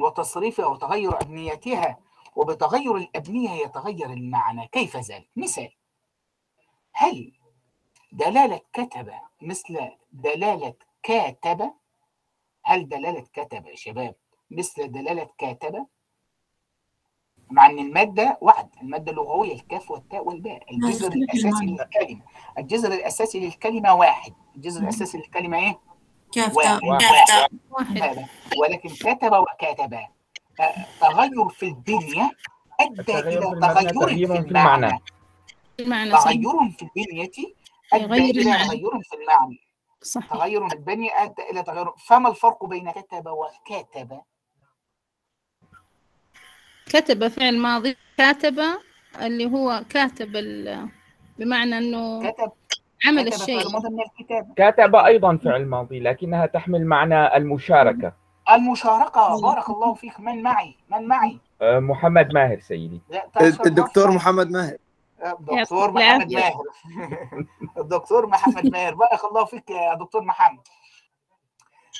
وتصريفها وتغير أبنيتها وبتغير الأبنية يتغير المعنى كيف ذلك؟ مثال هل دلالة كتب مثل دلالة كاتب. هل دلالة كتب يا شباب؟ مثل دلالة كاتب. مع إن المادة واحد المادة اللغوية الكاف والتاء والباء. الجذر الأساسي للكلمة. الجذر الأساسي للكلمة واحد. الجذر الأساسي للكلمة إيه؟ كاف واحد. واحد. ولكن كتب وكاتب. تغير في البنية أدى إلى تغير في المعنى. تغير في البنية يغير إلى المعنى. تغير في المعنى. صحيح تغير في البنية أدى إلى تغير فما الفرق بين كتب وكاتب؟ كتب فعل ماضي. كاتب اللي هو كاتب ال- بمعنى إنه كتب عمل كتب الشيء. كاتب أيضا فعل ماضي لكنها تحمل معنى المشاركة. المشاركة. بارك الله فيك. من معي؟ من معي؟ أه، محمد ماهر سيدي. الدكتور. محمد ماهر. الدكتور محمد. ماهر. الدكتور محمد ماهر. بارك الله فيك يا دكتور محمد.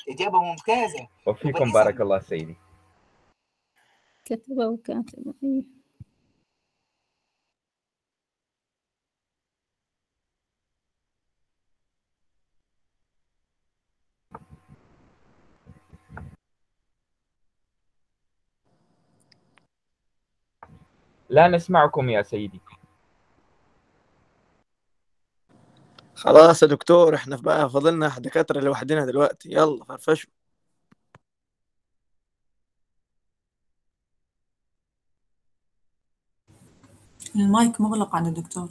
إجابة ممتازة. وفيكم بارك الله سيدي كتب وكاتب. لا نسمعكم يا سيدي. خلاص يا دكتور إحنا بقى فضلنا دكاترة لوحدنا دلوقتي. يلا فرفشوا. المايك مغلق على الدكتور.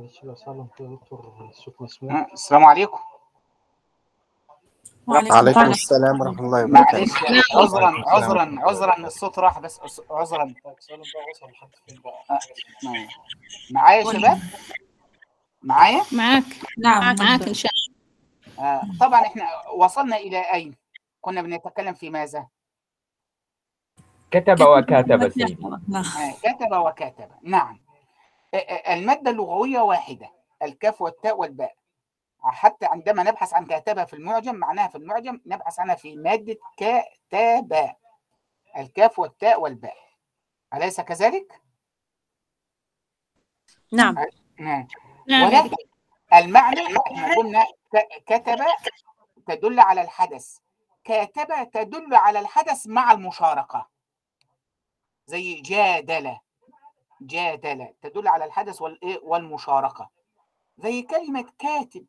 معلش لو سألهم كده يا دكتور الصوت مسموع السلام عليكم. وعليكم عليكم السلام. السلام ورحمة الله وبركاته. عذرا عذرا عذرا الصوت راح بس عذرا. بقى آه، معايا. يا شباب؟ معايا؟ معاك. نعم معاك إن شاء الله. آه، طبعا إحنا وصلنا إلى أين؟ كنا بنتكلم في ماذا؟ كتب وكاتب سيدي. كتب وكاتب. نعم. المادة اللغوية واحدة الكاف والتاء والباء. حتى عندما نبحث عن كاتبة في المعجم معناها في المعجم نبحث عنها في مادة كتابة الكاف والتاء والباء. أليس كذلك؟ نعم. نعم. نعم. ولكن المعنى إحنا قلنا كتب تدل على الحدث. كاتب تدل على الحدث مع المشاركة. زي جادل. جادل تدل على الحدث والإيه؟ والمشاركة زي كلمة كاتب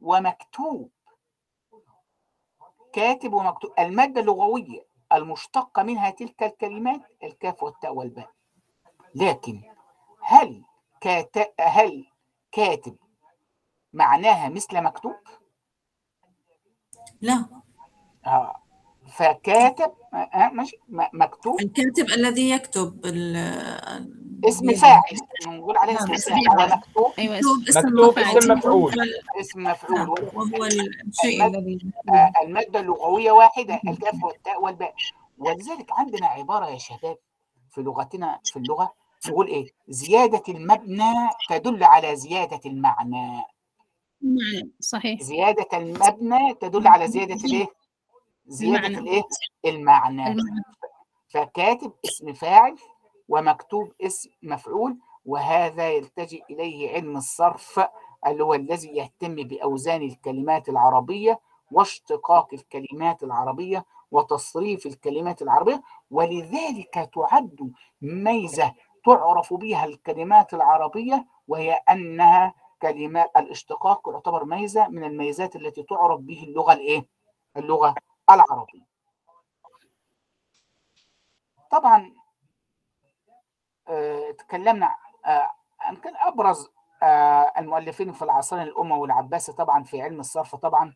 ومكتوب كاتب ومكتوب المادة اللغوية المشتقة منها تلك الكلمات الكاف والتاء والباء لكن هل كات... هل كاتب معناها مثل مكتوب؟ لا آه. فكاتب آه ماشي م- مكتوب. الكاتب الذي يكتب ال- اسم فاعل نقول عليه نعم، اسم فاعل مكتوب. اسم مكتوب اسم مفعول. اسم مفعول. نعم وهو الشيء الذي آه المادة اللغوية واحدة الكاف والتاء والباء. ولذلك عندنا عبارة يا شباب في لغتنا في اللغة نقول إيه؟ زيادة المبنى تدل على زيادة المعنى. معنى صحيح. زيادة المبنى تدل على زيادة الإيه؟ زيادة المعنى. الايه المعنى المعنى فكاتب اسم فاعل ومكتوب اسم مفعول وهذا يلتجئ إليه علم الصرف اللي هو الذي يهتم بأوزان الكلمات العربية واشتقاق الكلمات العربية وتصريف الكلمات العربية ولذلك تعد ميزة تعرف بها الكلمات العربية وهي أنها كلمات الاشتقاق يعتبر ميزة من الميزات التي تعرف به اللغة الإيه؟ اللغة العربية طبعا آه، تكلمنا آه، يمكن أبرز آه، المؤلفين في العصرين الاموي والعباسي طبعا في علم الصرف طبعا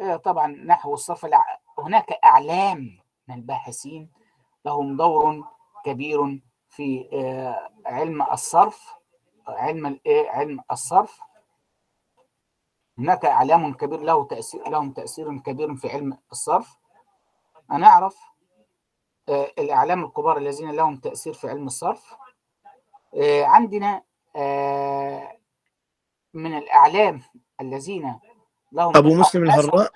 آه، طبعا نحو الصرف هناك إعلام من الباحثين لهم دور كبير في آه، علم الصرف علم علم الصرف. هناك إعلام كبير له تأثير لهم تأثير كبير في علم الصرف. هنعرف آه، الأعلام الكبار الذين لهم تأثير في علم الصرف. آه، عندنا آه، من الأعلام الذين لهم أبو مسلم الهراء.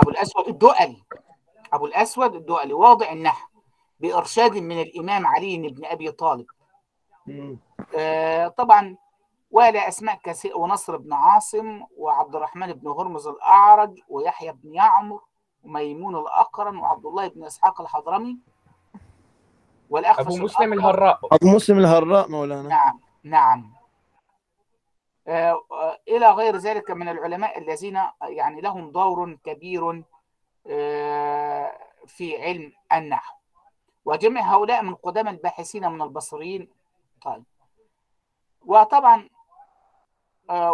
أبو الأسود الدؤلي. أبو الأسود الدؤلي واضع النحو بإرشاد من الإمام علي بن أبي طالب. طبعا ولا أسماء كثير ونصر بن عاصم وعبد الرحمن بن هرمز الأعرج ويحيى بن يعمر وميمون الأقرن وعبد الله بن إسحاق الحضرمي والأخفش أبو مسلم. الهراء. أبو مسلم الهراء مولانا. نعم نعم. آه، آه، إلى غير ذلك من العلماء الذين يعني لهم دور كبير آه، في علم النحو. وجميع هؤلاء من قدام الباحثين من البصريين. طيب. وطبعا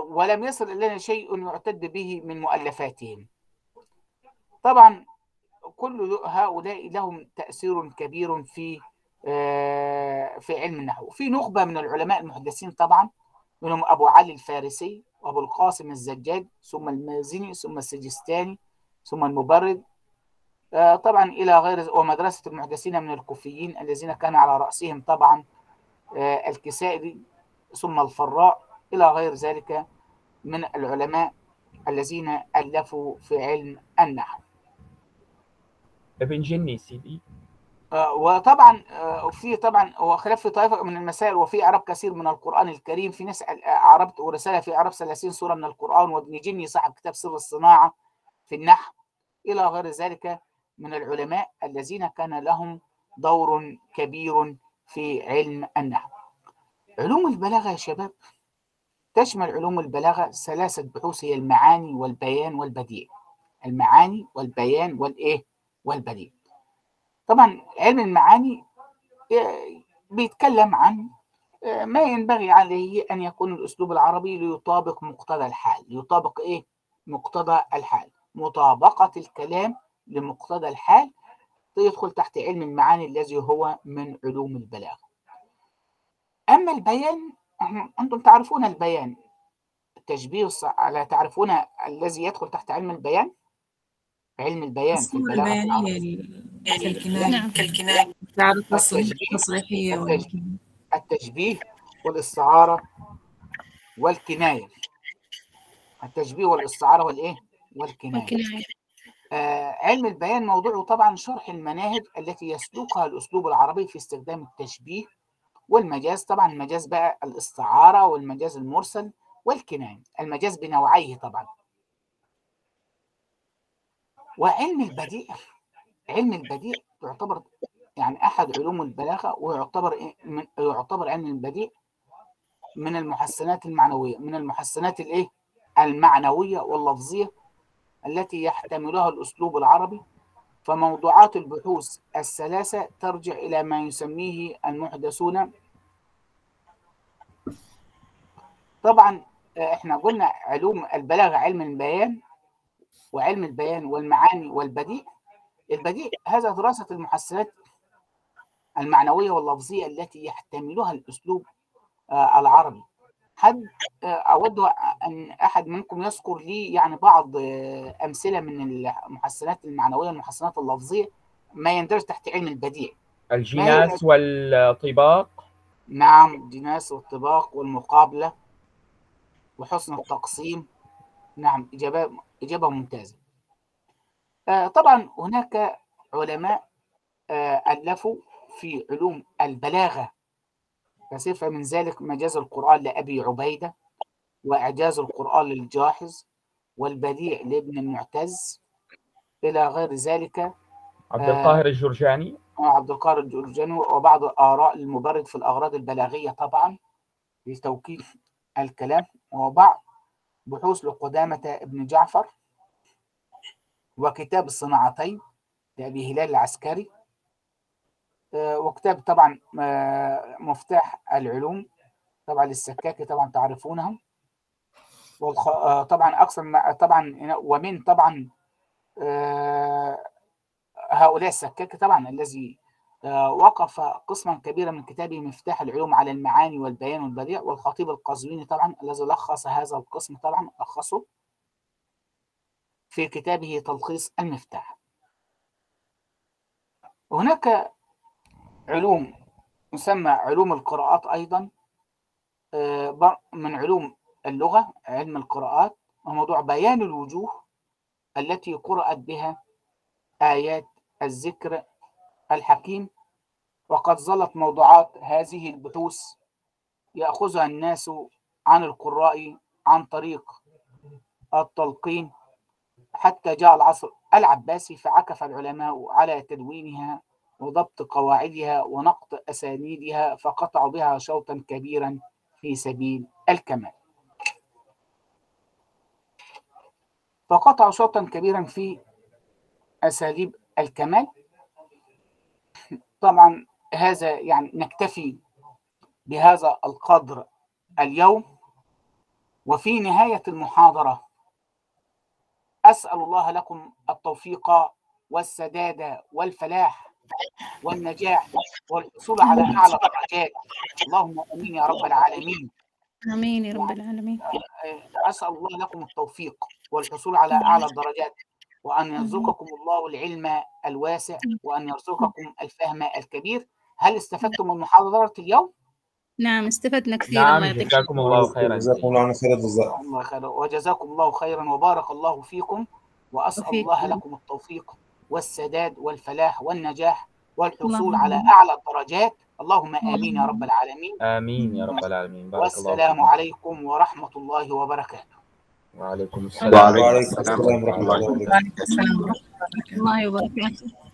ولم يصل إلينا شيء يعتد به من مؤلفاتهم. طبعا كل هؤلاء لهم تأثير كبير في آه، في علم النحو. في نخبة من العلماء المحدثين طبعا منهم أبو علي الفارسي وأبو القاسم الزجاج ثم المازني ثم السجستاني ثم المبرد. آه، طبعا إلى غير ومدرسة المحدثين من الكوفيين الذين كان على رأسهم طبعا آه، الكسائي ثم الفراء إلى غير ذلك من العلماء الذين ألفوا في علم النحو. ابن جني سيدي. آه، وطبعا آه، في طبعا هو خلاف في طائفة من المسائل وفي اعراب كثير من القرآن الكريم. في ناس اعربت ورسالة في اعراب 30 سورة من القرآن وابن جني صاحب كتاب سر الصناعة في النحو. إلى غير ذلك من العلماء الذين كان لهم دور كبير في علم النحو. علوم البلاغة يا شباب تشمل علوم البلاغة ثلاثة بحوث هي المعاني والبيان والبديع. المعاني والبيان والإيه؟ والبديع. طبعا علم المعاني بيتكلم عن ما ينبغي عليه أن يكون الأسلوب العربي ليطابق مقتضى الحال ليطابق إيه؟ مقتضى الحال مطابقة الكلام لمقتضى الحال يدخل تحت علم المعاني الذي هو من علوم البلاغة أما البيان أنتم تعرفون البيان. التشبيه لا تعرفون الذي يدخل تحت علم البيان؟ علم البيان في الصورة البلاغة البيانية كالكناية نعم كالكناية تعرف التشبيه التصريحية التشبيه, والكناية التشبيه والاستعارة والكناية. التشبيه والاستعارة والإيه؟ والكناية. والكناية. آه علم البيان موضوعه طبعا شرح المناهج التي يسلكها الأسلوب العربي في استخدام التشبيه والمجاز طبعا المجاز بقى الاستعارة والمجاز المرسل والكناية المجاز بنوعيه طبعا وعلم البديع علم البديع يعتبر يعني أحد علوم البلاغة ويعتبر يعتبر علم البديع من المحسنات المعنوية من المحسنات الإيه؟ المعنوية واللفظية التي يحتملها الأسلوب العربي فموضوعات البحوث الثلاثة ترجع إلى ما يسميه المحدثون. طبعا إحنا قلنا علوم البلاغة علم البيان وعلم البيان والمعاني والبديع. البديع هذا دراسة المحسنات المعنوية واللفظية التي يحتملها الأسلوب آه، العربي. حد آه، أود أن أحد منكم يذكر لي يعني بعض آه، أمثلة من المحسنات المعنوية والمحسنات اللفظية ما يندرج تحت علم البديع. الجناس والطباق؟ نعم الجناس والطباق والمقابلة وحسن التقسيم. نعم إجابة إجابة ممتازة. آه، طبعا هناك علماء ألفوا في علوم البلاغة. كثير من ذلك مجاز القرآن لأبي عبيدة وإعجاز القرآن للجاحظ والبديع لابن المعتز إلى غير ذلك. عبد آه، القاهر الجرجاني. عبد القادر الجرجاني وبعض الآراء المبرد في الأغراض البلاغية طبعا لتوكيد الكلام. وبعض بحوث لقدامة ابن جعفر وكتاب الصناعتين لأبي هلال العسكري. آه، وكتاب طبعا آه، مفتاح العلوم طبعا للسكاكي طبعا تعرفونه. آه، طبعا أكثر ما طبعا ومن طبعا آه، هؤلاء السكاكي طبعا الذي آه، وقف قسما كبيرا من كتابه مفتاح العلوم على المعاني والبيان والبديع والخطيب القزويني طبعا الذي لخص هذا القسم طبعا لخصه في كتابه تلخيص المفتاح هناك علوم تسمى علوم القراءات أيضا آه، من علوم اللغة علم القراءات وموضوع بيان الوجوه التي قرأت بها آيات الذكر الحكيم. وقد ظلت موضوعات هذه البحوث يأخذها الناس عن القراء عن طريق التلقين. حتى جاء العصر العباسي فعكف العلماء على تدوينها وضبط قواعدها ونقط أسانيدها فقطعوا بها شوطا كبيرا في سبيل الكمال. فقطعوا شوطا كبيرا في أساليب الكمال. طبعا هذا يعني نكتفي بهذا القدر اليوم. وفي نهاية المحاضرة أسأل الله لكم التوفيق والسداد والفلاح. والنجاح والحصول على أعلى الدرجات اللهم آمين يا رب العالمين. آمين يا رب العالمين. أسأل الله لكم التوفيق والحصول على أعلى الدرجات وأن يرزقكم الله العلم الواسع وأن يرزقكم الفهم الكبير. هل استفدتم من محاضرة اليوم؟ نعم استفدنا كثير نعم جزاكم الله خيرا. جزاكم الله عنا خير الجزاء الله خير وجزاكم الله خيرا. وبارك الله فيكم. وأسأل وفيكم. الله لكم التوفيق. والسداد والفلاح والنجاح والحصول على. أعلى الدرجات. اللهم آمين يا رب العالمين. آمين يا رب العالمين. بارك الله والسلام فيكم عليكم ورحمة الله وبركاته. وعليكم السلام. ورحمة الله وبركاته. وعليكم السلام ورحمة الله وبركاته الله وبركاته.